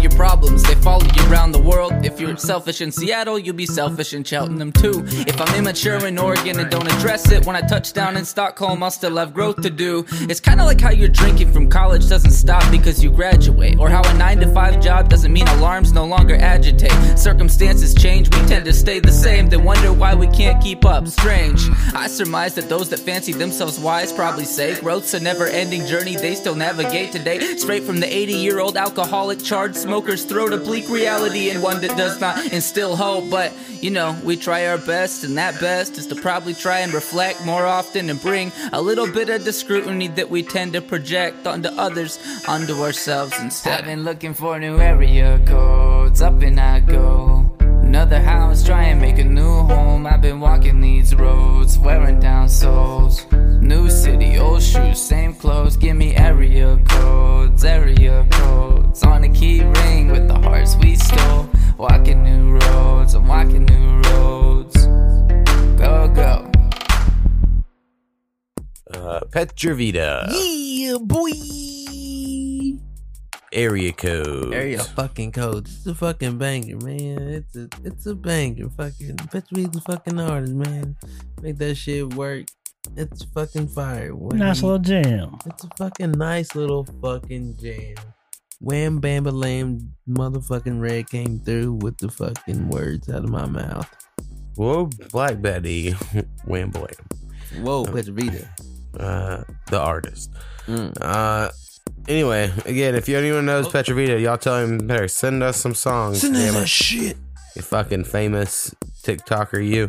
Your problems, they follow you around the world. If you're selfish in Seattle, you'll be selfish in Cheltenham too. If I'm immature in Oregon and don't address it, when I touch down in Stockholm, I'll still have growth to do. It's kinda like how your drinking from college doesn't stop because you graduate. Or how a 9 to 5 job doesn't mean alarms no longer agitate. Circumstances change, we tend to stay the same, then wonder why we can't keep up. Strange. I surmise that those that fancy themselves wise probably say growth's a never ending journey they still navigate today. Straight from the 80 year old alcoholic charred smoker's throat, a bleak reality and one that does not instill hope. But, you know, we try our best, and that best is to probably try and reflect more often and bring a little bit of the scrutiny that we tend to project onto others, onto ourselves instead. I've been looking for new area codes, up and I go. Another house, try and make a new home. I've been walking these roads, wearing down souls. New city, old shoes, same clothes. Give me area codes, area codes. On a key ring with the hearts we stole. Walking new roads, I'm walking new roads. Go, go. Uh, Petravita. Yeah, boy. Area code. Area fucking code. It's a fucking banger, man. It's a it's a banger. Fucking Petravita's a fucking artist, man. Make that shit work. It's fucking fire. What Nice he- little jam. It's a fucking nice little fucking jam. Wham bam ba lam motherfucking red came through with the fucking words out of my mouth. Whoa, Black Betty. (laughs) Wham blam. Whoa, Petravita. Uh, the artist. Mm. Uh, anyway, again, if you anyone knows Petravita, y'all tell him better send us some songs. Send us that shit. You fucking famous TikToker, you.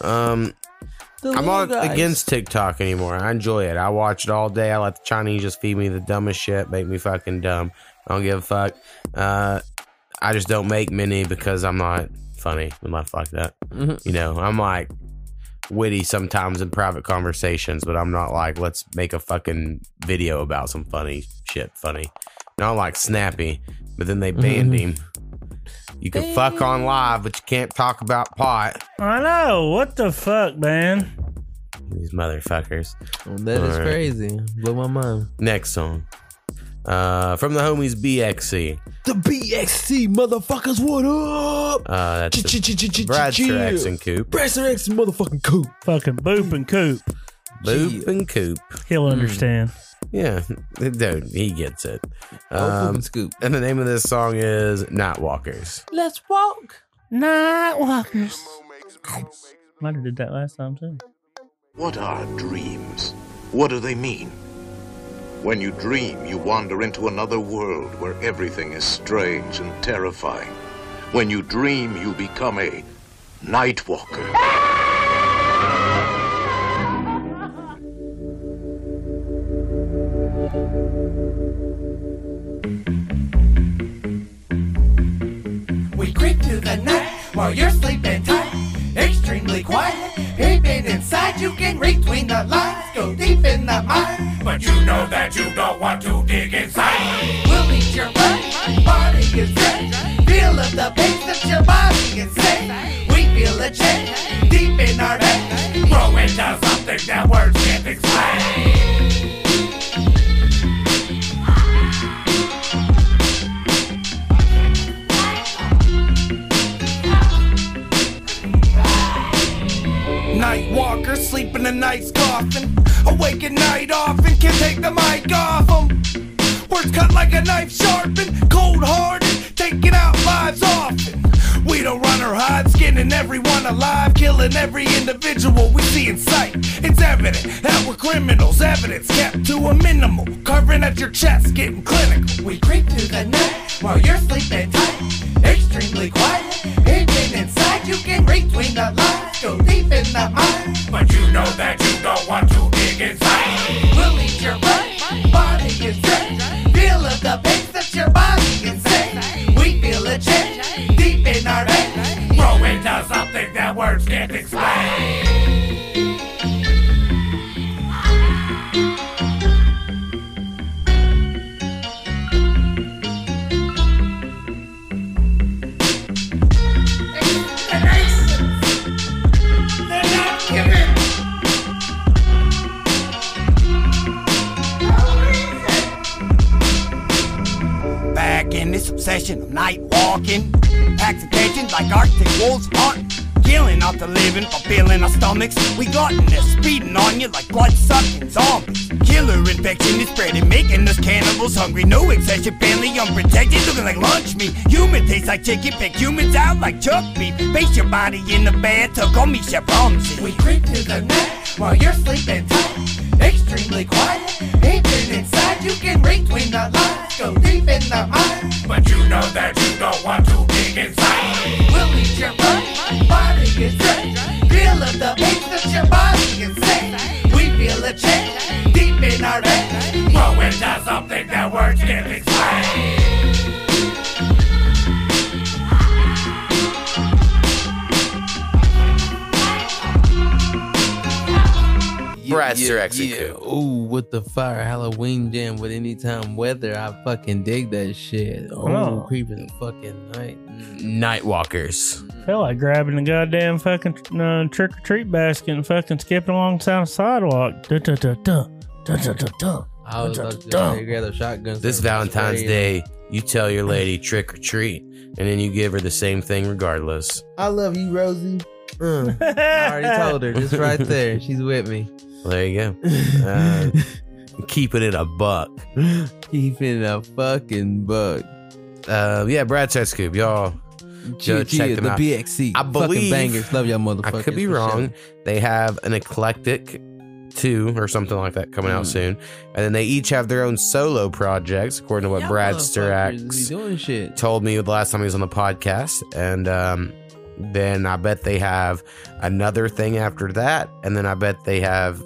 Um, The I'm not guys. against TikTok anymore. I enjoy it. I watch it all day. I let the Chinese just feed me the dumbest shit, make me fucking dumb. I don't give a fuck. Uh, I just don't make many because I'm not funny and stuff like that. Mhm. You know, I'm like witty sometimes in private conversations, but I'm not like let's make a fucking video about some funny shit. Funny, not like snappy. But then they banned Mhm. him. You can fuck on live, but you can't talk about pot. I know. What the fuck, man? These motherfuckers. That is All right. crazy. Blow my mind. Next song. Uh, from the homies BXC. The BXC motherfuckers, what up? Uh, that's the Bradster X and Coop. Bradster X motherfucking Coop. Fucking boop and coop. Boop and Coop. He'll understand. Yeah, dude, he gets it. Um, and Scoop. and the name of this song is Nightwalkers. Let's walk. Night walkers. Might have did that last time too. What are dreams? What do they mean? When you dream, you wander into another world where everything is strange and terrifying. When you dream, you become a night walker. We creep through the night while you're sleeping tight. Extremely quiet, peeping inside. You can read between the lines, go deep in the mind. But you know that you don't want to dig inside. We'll meet your brain, body is dead. Feel of the pain that your body is saying. We feel a change deep in our head. Grow into something that words can't explain. Night walker, sleep in a night's coffin. Awake at night often, can't take the mic off 'em. Words cut like a knife sharpened, cold hearted, taking out lives often. We don't run or hide, skinning everyone alive, killing every individual we see in sight. It's evident that we're criminals, evidence kept to a minimal. Carving at your chest, getting clinical. We creep through the night while you're sleeping tight. Extremely quiet, hidden inside. You can read between the lines, go deep in the mind. But you know that you don't want to dig inside. We'll eat your brain, body is dead. Feel of the pain words can't We gluttonous, speeding on you like blood-sucking zombies. Killer infection is spreading, making us cannibals hungry. No exception, family unprotected, looking like lunch meat. Human tastes like chicken, pick humans out like chuck beef. Face your body in the bathtub, call me Chef Ramsay. We creep to the neck while you're sleeping tight. Extremely quiet, even inside you can read between the lines. Go deep in the mind, but you know that you don't want to dig inside. We'll eat your body, body is dead. Feel of the insane. We feel a change deep in our veins. Growing something that words can't explain. Yeah, yeah. Ooh, with the fire Halloween jam with any time, weather, I fucking dig that shit. Oh, oh. fucking night. Mm. Nightwalkers. Feel like grabbing the goddamn fucking uh, trick or treat basket and fucking skipping alongside the sidewalk. Duh, duh, duh, duh. Duh, duh, duh, duh. I was about to say, grab the shotguns. This Valentine's Day, you tell your lady trick or treat, and then you give her the same thing regardless. I love you, Rosie. Uh, (laughs) I already told her. Just right there. She's with me. Well, there you go. (laughs) Uh, keeping it a buck. Keeping a fucking buck. Uh, yeah, Brad Test Scoop, y'all. Cheer, Go check cheer, them the out. BXC. I Fucking believe bangers. Love y'all I motherfuckers. could be for wrong. sure. They have an eclectic two or something like that coming out Mm. soon, and then they each have their own solo projects, according to what Y'all Brad motherfuckers be Sturax doing shit. told me the last time he was on the podcast, and um, then I bet they have another thing after that, and then I bet they have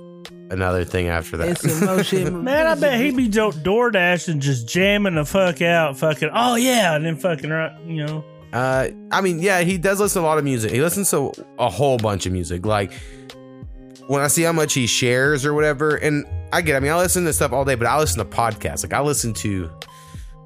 another thing after that. It's some more shit. (laughs) Man, I bet he'd be jo- door dashing, just jamming the fuck out, fucking. Oh yeah, and then fucking right, you know. Uh, I mean, yeah, he does listen to a lot of music. He listens to a whole bunch of music. Like when I see how much he shares or whatever, and I get. I mean, I listen to stuff all day, but I listen to podcasts. Like I listen to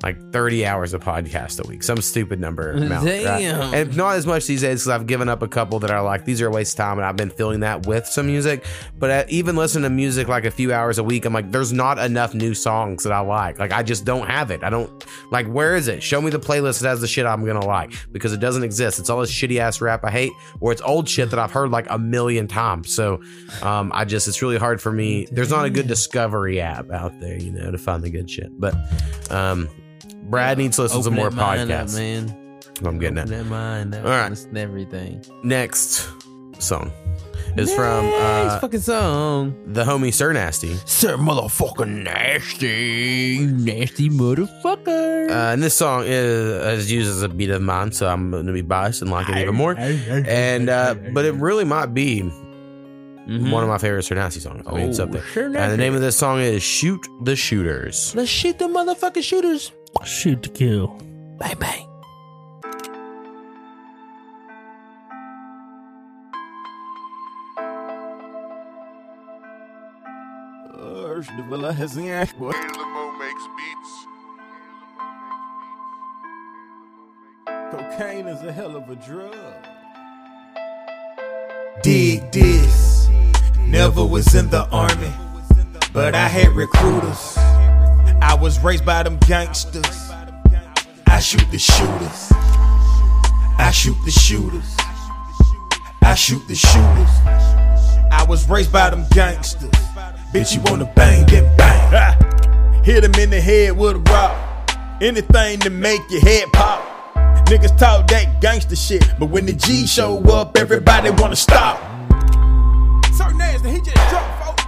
like thirty hours of podcast a week, some stupid number amount. right? Damn. And not as much these days because I've given up a couple that are like these are a waste of time, and I've been filling that with some music. But even listening to music like a few hours a week, I'm like, there's not enough new songs that I like. Like I just don't have it. I don't like. Where is it? Show me the playlist that has the shit I'm gonna like because it doesn't exist. It's all this shitty ass rap I hate, or it's old shit that I've heard like a million times. So um, I just it's really hard for me. There's not a good discovery app out there, you know, to find the good shit. But um, Brad needs to listen to Open more that mind up, podcasts. man. I'm getting Open it. that mind. That All right. listen to everything. Next song is from Next uh, fucking song. the homie Sir Nasty. Sir motherfucking nasty. You nasty motherfucker. Uh, and this song is, is used as a beat of mine, so I'm going to be biased and like it even more. And uh, but it really might be one of my favorite Sir Nasty songs. I mean, it's up. Oh, there. Sir and the name of this song is "Shoot the Shooters." Let's shoot the motherfucking shooters. Shoot to kill. Bang bang. Uh the villa has the act boy. Cocaine is a hell of a drug. Dig this. Never was in the army, but I had recruiters. I was raised by them gangsters. I shoot the shooters. I shoot the shooters. I shoot the shooters. I was raised by them gangsters. Bitch, you wanna bang, then bang. Ha! Hit him in the head with a rock. Anything to make your head pop. Niggas talk that gangster shit, but when the G show up, everybody wanna stop. So nasty, he just dropped, folks.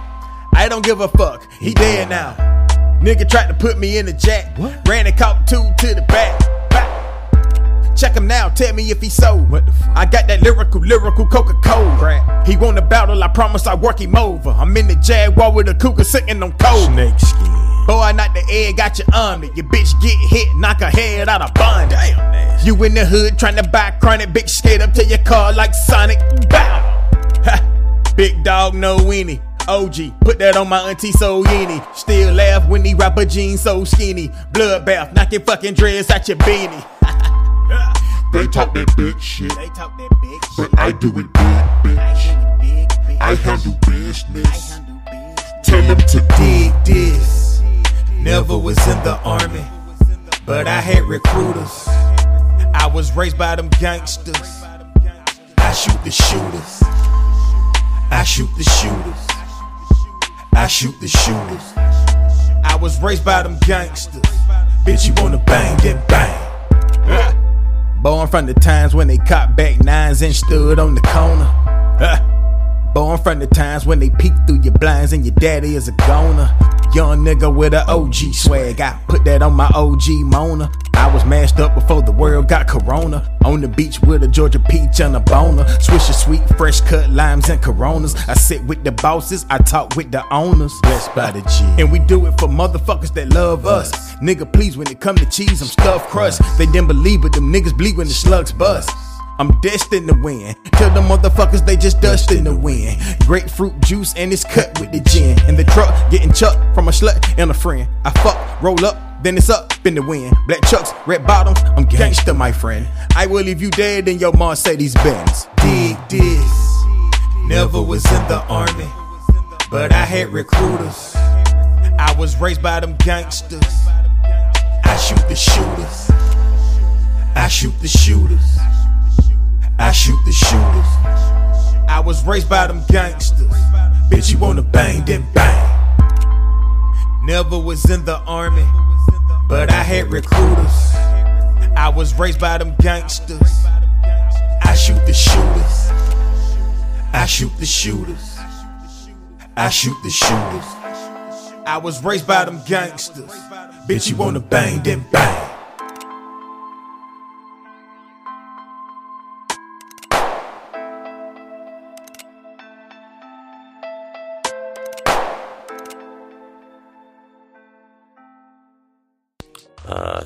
I don't give a fuck, he dead now. Nigga tried to put me in the jack, ran and caught two to the back. Back. Check him now, tell me if he sold. What the fuck? I got that lyrical, lyrical Coca-Cola. He want a battle, I promise I work him over. I'm in the Jaguar with a cougar sitting on cold. Snake skin. Boy, not the egg, got your me. Your bitch get hit, knock her head out of bun. Damn, You in the hood trying to buy chronic, bitch skate up to your car like Sonic. Bow. (laughs) Ha. Big dog, no weenie. OG, put that on my auntie so yini. Still laugh when he rapper jeans so skinny. Bloodbath, knock your fucking dreads out your beanie. (laughs) They talk that big shit, They talk that big but I do it big, bitch. I handle business. Tell them to dig this. Never was in the army, but I had recruiters. I was raised by them gangsters. I shoot the shooters. I shoot the shooters. I shoot the shooters. I was raised by them gangsters. Bitch, you wanna bang, then bang. I'm from the times when they caught back nines and stood on the corner. Boy, I'm from the times when they peek through your blinds and your daddy is a goner. Young nigga with a OG swag. I put that on my OG Mona. I was mashed up before the world got corona. On the beach with a Georgia peach and a boner. Swish a sweet, fresh cut limes and coronas. I sit with the bosses, I talk with the owners. Blessed by the G. And we do it for motherfuckers that love us. Nigga, please, when it come to cheese, I'm stuffed crust. They didn't believe it, them niggas bleed when the slugs bust. I'm destined to win. Tell the motherfuckers they just dust in the wind. Grapefruit juice and it's cut with the gin. In the truck, getting chucked from a slut and a friend. I fuck, roll up, then it's up in the wind. Black chucks, red bottoms, I'm gangster, my friend. I will leave you dead in your Mercedes Benz. Dig this. Never was in the army, but I had recruiters. I was raised by them gangsters. I shoot the shooters. I shoot the shooters. I shoot the shooters. I was raised by them gangsters. Bitch, you wanna bang, then bang. Never was in the army, but I had recruiters. I was raised by them gangsters. I shoot the shooters. I shoot the shooters. I shoot the shooters. I was raised by them gangsters. Bitch, you wanna bang, then bang.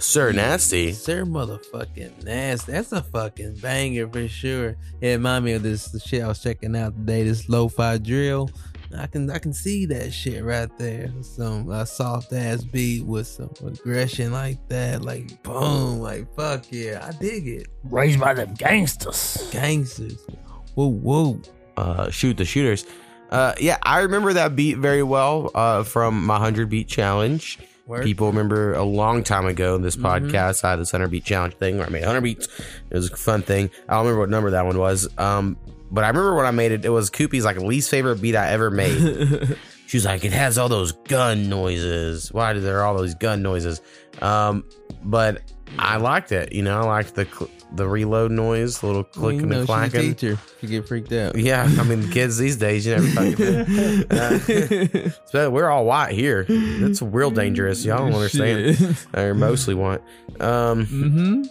Sir Nasty. Sir motherfucking nasty. That's a fucking banger for sure. It reminded me of this the shit I was checking out today. This lo-fi drill. I can I can see that shit right there. Some uh, soft ass beat with some aggression like that. Like boom. Like fuck yeah. I dig it. Raised by them gangsters. Gangsters. Whoa whoa. Uh, shoot the shooters. Uh, yeah, I remember that beat very well. Uh, from my hundred beat challenge. Word. People remember a long time ago in this Mhm. podcast, I had this 100 beat challenge thing where I made 100 beats. It was a fun thing. I don't remember what number that one was. Um, but I remember when I made it, it was Koopy's like least favorite beat I ever made. (laughs) she was like, it has all those gun noises. Why do there all those gun noises? Um, but I liked it. You know, I liked the cl- the reload noise, the little Well, you clicking and a clacking. teacher. You get freaked out. Yeah, I mean, kids these days, you never fucking do. Uh, so we're all white here. That's real dangerous. Y'all don't understand. Or (laughs) mostly white. Um, mm-hmm.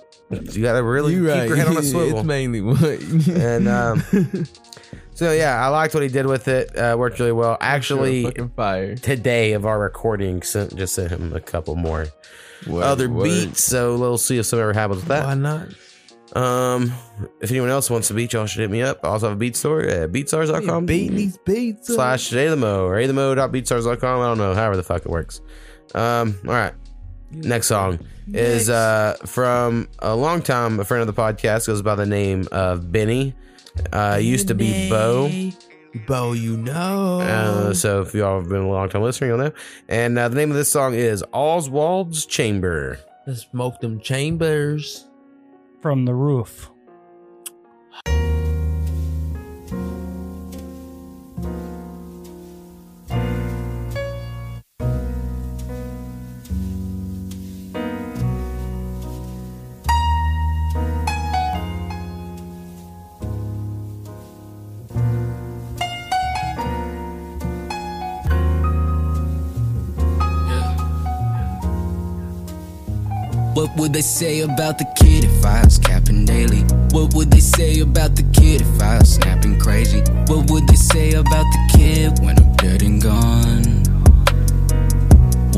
You got to really You keep right. your head on a (laughs) It's mainly white. and um, (laughs) so yeah, I liked what he did with it. Uh, worked really well. Actually, fire. Today of our recording, sent, just sent him a couple more Word, other word. beats. So we'll see if something ever happens with that. Why not? Um, if anyone else wants a beat, y'all should hit me up. I also have a beat store at beatstars.com. Beating these beats. up. slash Jay the Mo or athemo.beatstars.com. I don't know, however the fuck it works. Um, all right. Next song is uh from a long time, a friend of the podcast goes by the name of Benny. Uh used to be Bo. Bo, you know. Uh, so if y'all have been a long time listener, you'll know. And uh, the name of this song is Oswald's Chamber. Let's smoke them chambers. From the roof. Would they say about the kid if I was capping daily? What would they say about the kid if I was snapping crazy? What would they say about the kid when I'm dead and gone?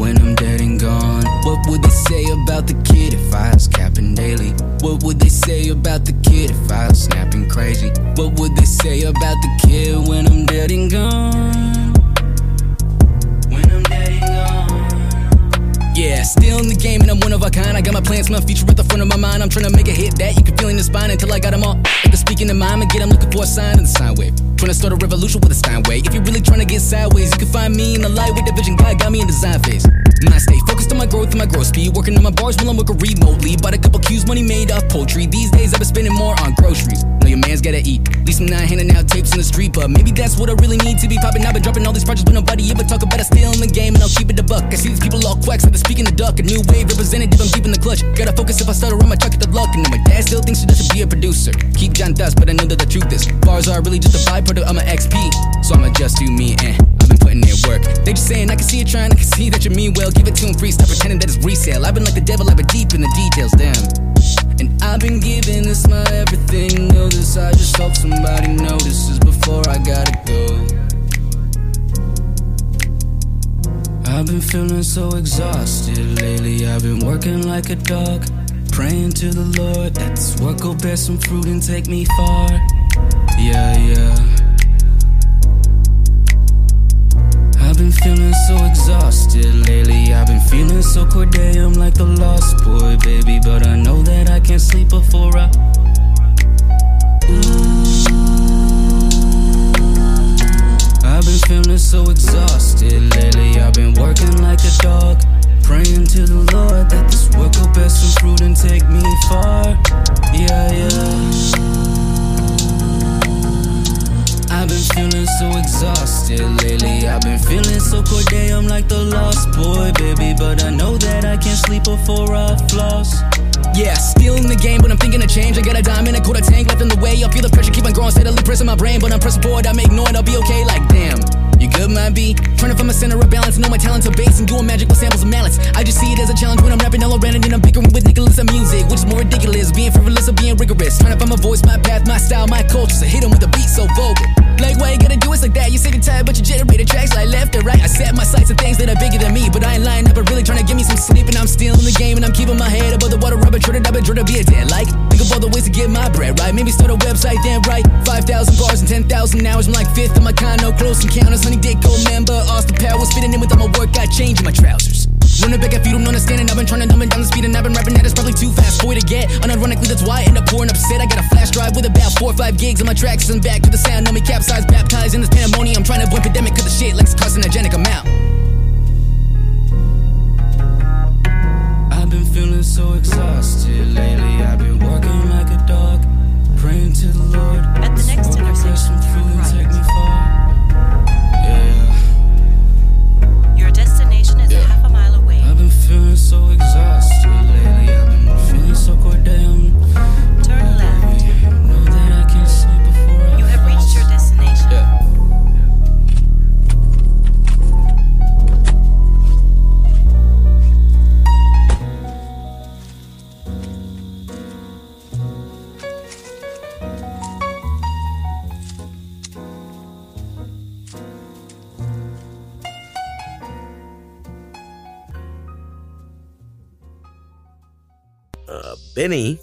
When I'm dead and gone, what would they say about the kid if I was capping daily? What would they say about the kid if I was snapping crazy? What would they say about the kid when I'm dead and gone? Yeah, still in the game and I'm one of a kind. I got my plans, my future at the front of my mind. I'm trying to make a hit that you can feel in the spine until I got them all. If they're speaking in mind, again, I'm looking for a sign in the sine wave. Trying to start a revolution with a Steinway. If you're really trying to get sideways, you can find me in the lightweight division. God got me in the design phase. And I stay focused on my growth and my growth speed. Working on my bars while I'm working remotely. Bought a couple cues, money made off poultry. These days I've been spending more on groceries. Know your man's gotta eat. At least I'm not handing out tapes in the street, but maybe that's what I really need to be popping. I've been dropping all these projects, but nobody ever talk about it. Still in the game, and I'll keep it a buck. I see these people all quacks, like they're speaking the duck. A new wave representative, I'm deep in the clutch. Gotta focus if I stutter on my truck at the luck. And then my dad still thinks he doesn't be a producer. Keep John Dust, but I know that the truth is bars are really just a byproduct of my XP. So I'ma just do me, and I've been putting in work. They just saying I can see you trying, I can see that you mean well. Give it to him free, stop pretending that it's resale. I've been like the devil, I've been deep in the details, damn. And I've been giving this my everything. Know this, I just hope somebody notices before I gotta go. I've been feeling so exhausted lately. I've been working like a dog, praying to the Lord that this work will bear some fruit and take me far. Yeah, yeah. Been feeling so exhausted lately. I've been feeling so corday. I'm like the lost boy, baby. But I know that I can't sleep before I. I've been feeling so exhausted lately. I've been working like a dog, praying to the Lord that this work will bear some fruit and take me far. Yeah, yeah. I've been feeling so exhausted lately. I've been feeling so corday. I'm like the lost boy, baby. But I know that I can't sleep before I floss. Yeah, still in the game, but I'm thinking of change. I got a diamond, a quarter tank left in the way. I feel the pressure keep on growing, steadily pressing my brain. But I'm pressing forward, I'm ignoring, I'll be okay. Like, damn. Good, might be trying to find my center of balance. Know my talents are base and doing magic with samples of malice. I just see it as a challenge when I'm rapping all around and I'm bickering with Nicholas and music, which is more ridiculous. Being frivolous or being rigorous. Trying to find my voice, my path, my style, my culture. So hit 'em with a beat so vulgar. Like, why you gotta do it like that? You sick and tired, but you generate tracks like left and right. I set my sights on things that are bigger than me, but I ain't lying up, really trying to give me some sleep. And I'm still in the game, and I'm keeping my head above the water. Rubber, double, trying to be a dead like. Think of all the ways to get my bread right. Maybe start a website, then right. 5,000 bars and 10,000 hours. I'm like fifth of my kind, no close encounters. Honey Dick, gold member. Austin Powers fitting in with all my work, got change in my trousers. Running back if you don't understand it. I've been trying to dumb it down the speed and I've been rapping that it's probably too fast for you to get. Unironically, that's why I end up pouring upset. I got a flash drive with about four or five gigs on my tracks and back to the sound. Know me capsized, baptized in this pandemonium. I'm trying to avoid pandemic cause the shit like it's carcinogenic. I'm out. I've been feeling so exhausted lately. I've been working like a dog, praying to the Lord. At the next intersection, turn so exhausted Benny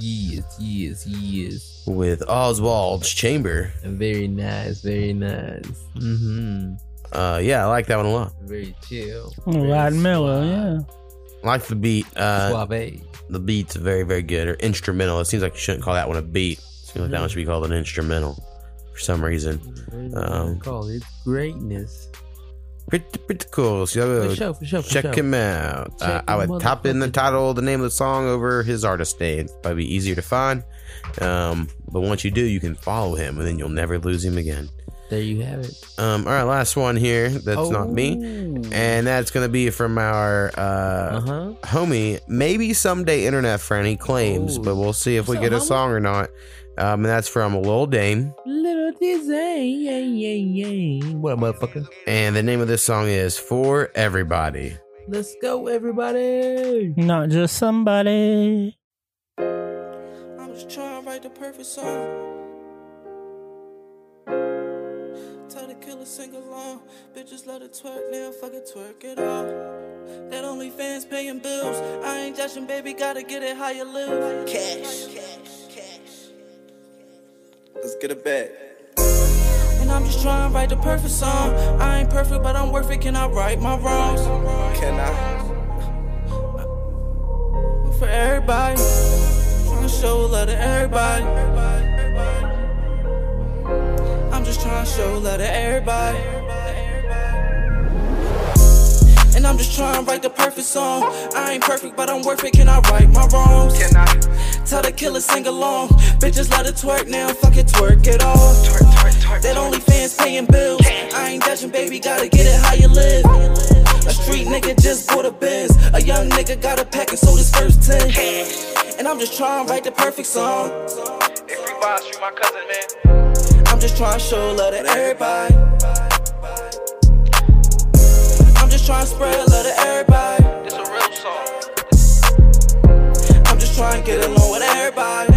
Yes, yes, yes. with Oswald's Chamber. Very nice, very nice. Mm-hmm. Uh, yeah, I like that one a lot. Very chill. Light and mellow, yeah. Like the beat. Uh, Suave. the beat's very, very good. Or instrumental. It seems like you shouldn't call that one a beat. It seems like that one should be called an instrumental for some reason. Um, Call it greatness. Pretty, pretty cool. So For sure, for sure, for check sure. him out. Uh, I would top in the title, the name of the song over his artist name. It's probably be easier to find. Um, but once you do, you can follow him, and then you'll never lose him again. There you have it. Um, all right, last one here. That's not me, and that's gonna be from our uh, Uh-huh. homie, maybe someday internet friend. He claims, but we'll see if we get up, a song or not. Um, and that's from Lil Dame, Little What motherfucker? and the name of this song is "For Everybody." Let's go, everybody. Not just somebody. I'm just trying to write the perfect song. Tell the killer sing along. Bitches love to twerk now, fuck it, twerk it all. That only fans paying bills. I ain't judging, baby, gotta get it how you live. Cash. Let's get it back. I'm just trying to write the perfect song. I ain't perfect, but I'm worth it. Can I right my wrongs? Can I? For everybody. Trying to show love to everybody. I'm just trying to show love to everybody. And I'm just trying to write the perfect song. I ain't perfect, but I'm worth it. Can I right my wrongs? Can I? Tell the killer sing along. Bitches love to twerk now, fuck it, twerk it all. That only fans paying bills. I ain't judging, baby, gotta get it how you live. A street nigga just bought a Benz. A young nigga got a pack and sold his first 10. And I'm just trying to write the perfect song. Free boss, you my cousin, man. I'm just trying to show love to everybody. Trying to spread love to everybody. This a real song. I'm just trying to get along with everybody.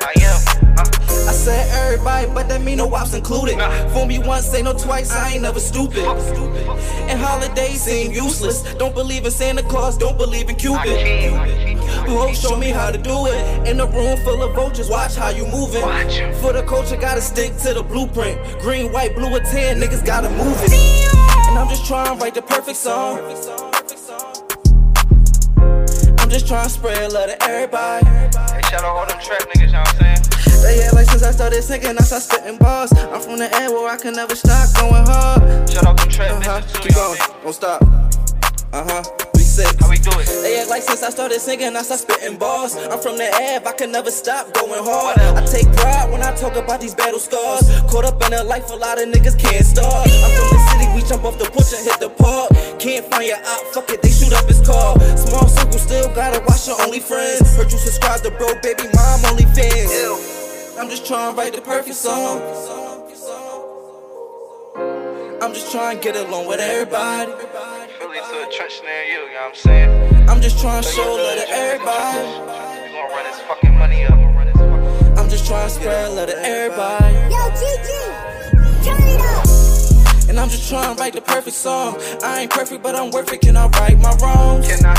I am. I said everybody, but that mean no wops included. Fool me once, say no twice, I ain't never stupid. stupid. And holidays seem useless. Don't believe in Santa Claus, don't believe in Cupid. Oh, show me how to do it. In a room full of vultures, watch how you moving. For the culture, gotta stick to the blueprint. Green, white, blue, or tan, niggas gotta move it. And I'm just trying to write the perfect song. I'm just trying to spread love to everybody. Hey, shout out all them trap niggas, you know what I'm saying? They had like since I started singing, I start spitting bars. I'm from the end where I can never stop going hard. Shout out them trap uh-huh. niggas too, Keep going, don't stop. Uh huh. We. How we do it? They act like since I started singing, I start spitting bars. I'm from the Ave, I can never stop going hard. I take pride when I talk about these battle scars. Caught up in a life, a lot of niggas can't start. I'm from the city, we jump off the porch and hit the park. Can't find your out, fuck it, they shoot up his car. Small circle, still gotta watch your only friends. Heard you subscribe to bro, baby, mom, only fans. I'm just trying to write the perfect song. I'm just trying to get along with everybody. Philly to a trench near you, you know what I'm saying? I'm just trying to show love to everybody. We gonna run this fucking money up. I'm just trying to spread love to everybody. Yo, Gigi, turn it up. And I'm just trying to write the perfect song. I ain't perfect, but I'm worth it. Can I right my wrongs? Can I?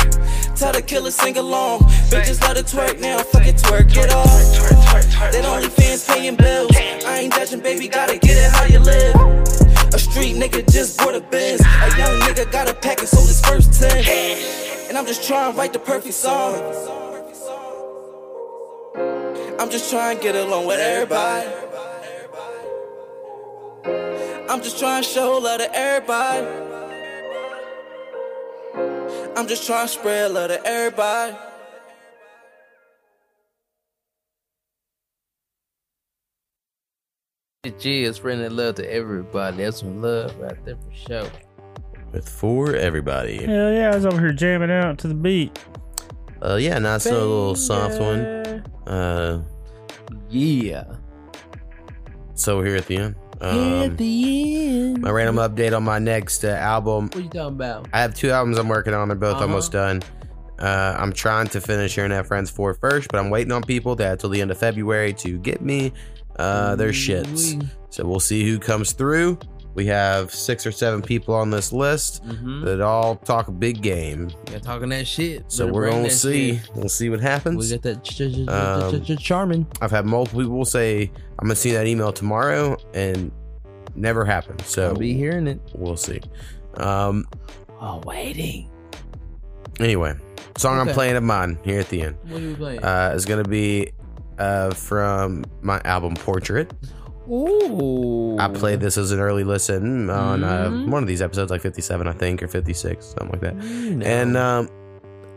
Tell the killer sing along. Bitches let it twerk now, fuck it, twerk it off. That only fans paying bills. I ain't judging, baby, gotta get it how you live. A street nigga just bought a Benz. A young nigga got a pack and sold his first 10. And I'm just trying to write the perfect song. I'm just trying to get along with everybody. I'm just trying to show love to everybody. I'm just trying to spread love to everybody. G is spreading love to everybody. That's some love right there for sure. With for everybody. Hell yeah, I was over here jamming out to the beat. Uh, yeah, nice little soft one. Uh, yeah. So we're here at the end. at Um, the end. my random update on my next uh, album. What you talking about? I have two albums I'm working on. They're both Uh-huh. almost done. Uh, I'm trying to finish Internet Friends 4 first, but I'm waiting on people that till the end of February to get me uh, their shits. So we'll see who comes through. We have six or seven people on this list Mhm. that all talk big game. Yeah, talking that shit. So Better we're gonna see. shit. We'll see what happens. We got that ch- ch- Um, ch- ch- charming. I've had multiple people say I'm gonna see that email tomorrow, and never happened. So I'll be hearing it. We'll see. Um. Oh, waiting. Anyway, song I'm playing of mine here at the end. What are we playing? Uh, is gonna be uh from my album Portrait. Ooh. I played this as an early listen on uh, Mhm. one of these episodes, like 57, I think, or 56, something like that. You know. And um,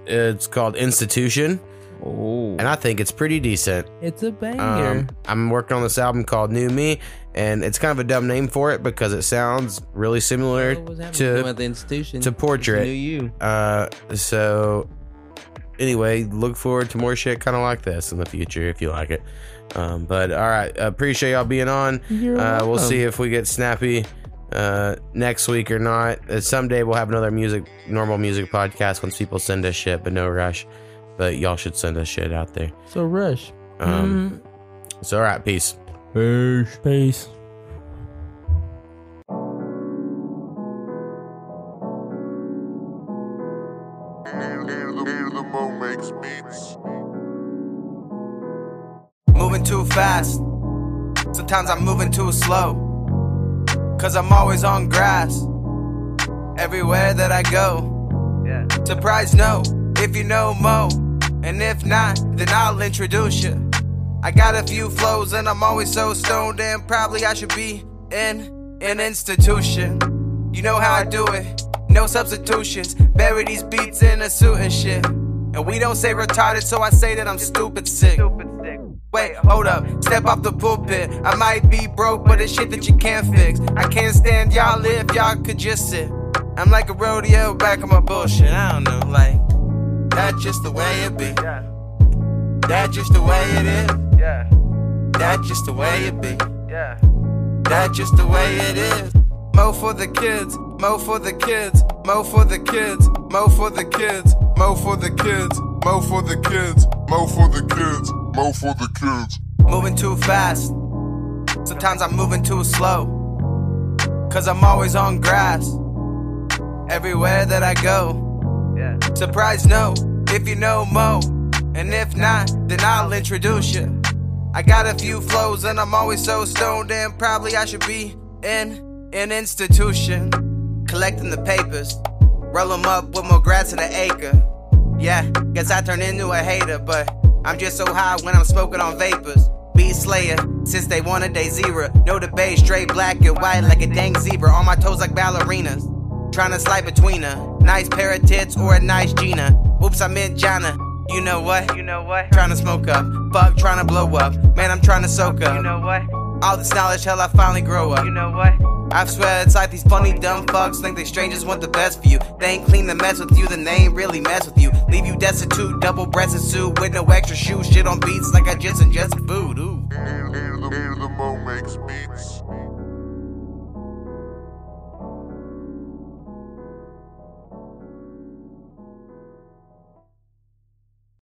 it's called Institution. Oh. And I think it's pretty decent. It's a banger. Um, I'm working on this album called New Me, and it's kind of a dumb name for it because it sounds really similar to the institution? to Portrait. New you. Uh, so anyway, look forward to more shit kind of like this in the future if you like it. Um, but all right, appreciate y'all being on. Uh, we'll see if we get snappy uh next week or not uh, someday we'll have another music normal music podcast once people send us shit but no rush but y'all should send us shit out there So rush. um so all right peace Peace. Peace. Moving too fast. Sometimes I'm moving too slow. Cause I'm always on grass. Everywhere that I go. Surprise, no, if you know Mo. And if not, then I'll introduce you. I got a few flows and I'm always so stoned, and probably I should be in an institution. You know how I do it, no substitutions. Bury these beats in a suit and shit. And we don't say retarded, so I say that I'm stupid sick. Wait, hold up, step off the pulpit. I might be broke, but it's shit that you can't fix. I can't stand y'all if y'all could just sit. I'm like a rodeo back on my bullshit. I don't know, like, that's just the way it be. That's just the way it is. Yeah. That's just the way it be. Yeah. That's just the way it is. Mo for the kids, Mo for the kids, mo for the kids, mo for the kids, mo for the kids, mo for the kids, mo for the kids, mo for the kids. Moving too fast. Sometimes I'm moving too slow. Cause I'm always on grass. Everywhere that I go. Yeah. Surprise, no, if you know Mo. And if not, then I'll introduce you. I got a few flows and I'm always so stoned and probably I should be in an institution. Collecting the papers, roll 'em up with more grass in an acre. Yeah, guess I turned into a hater, but I'm just so high when I'm smoking on vapors. Beat Slayer, since they wanted day zero. No debate, straight black and white like a dang zebra. On my toes like ballerinas. Trying to slide between her. Nice pair of tits or a nice Gina. Oops, I meant Jana. You know what? You know what? Trying to smoke up. Fuck, trying to blow up. Man, I'm trying to soak up. You know what? All this knowledge, hell, I finally grow up. You know what? I swear it's like these funny dumb fucks think they strangers want the best for you. They ain't clean the mess with you, then they ain't really mess with you. Leave you destitute, double breasted suit with no extra shoes. Shit on beats like I just ingested food. Ooh. the Mo makes beats.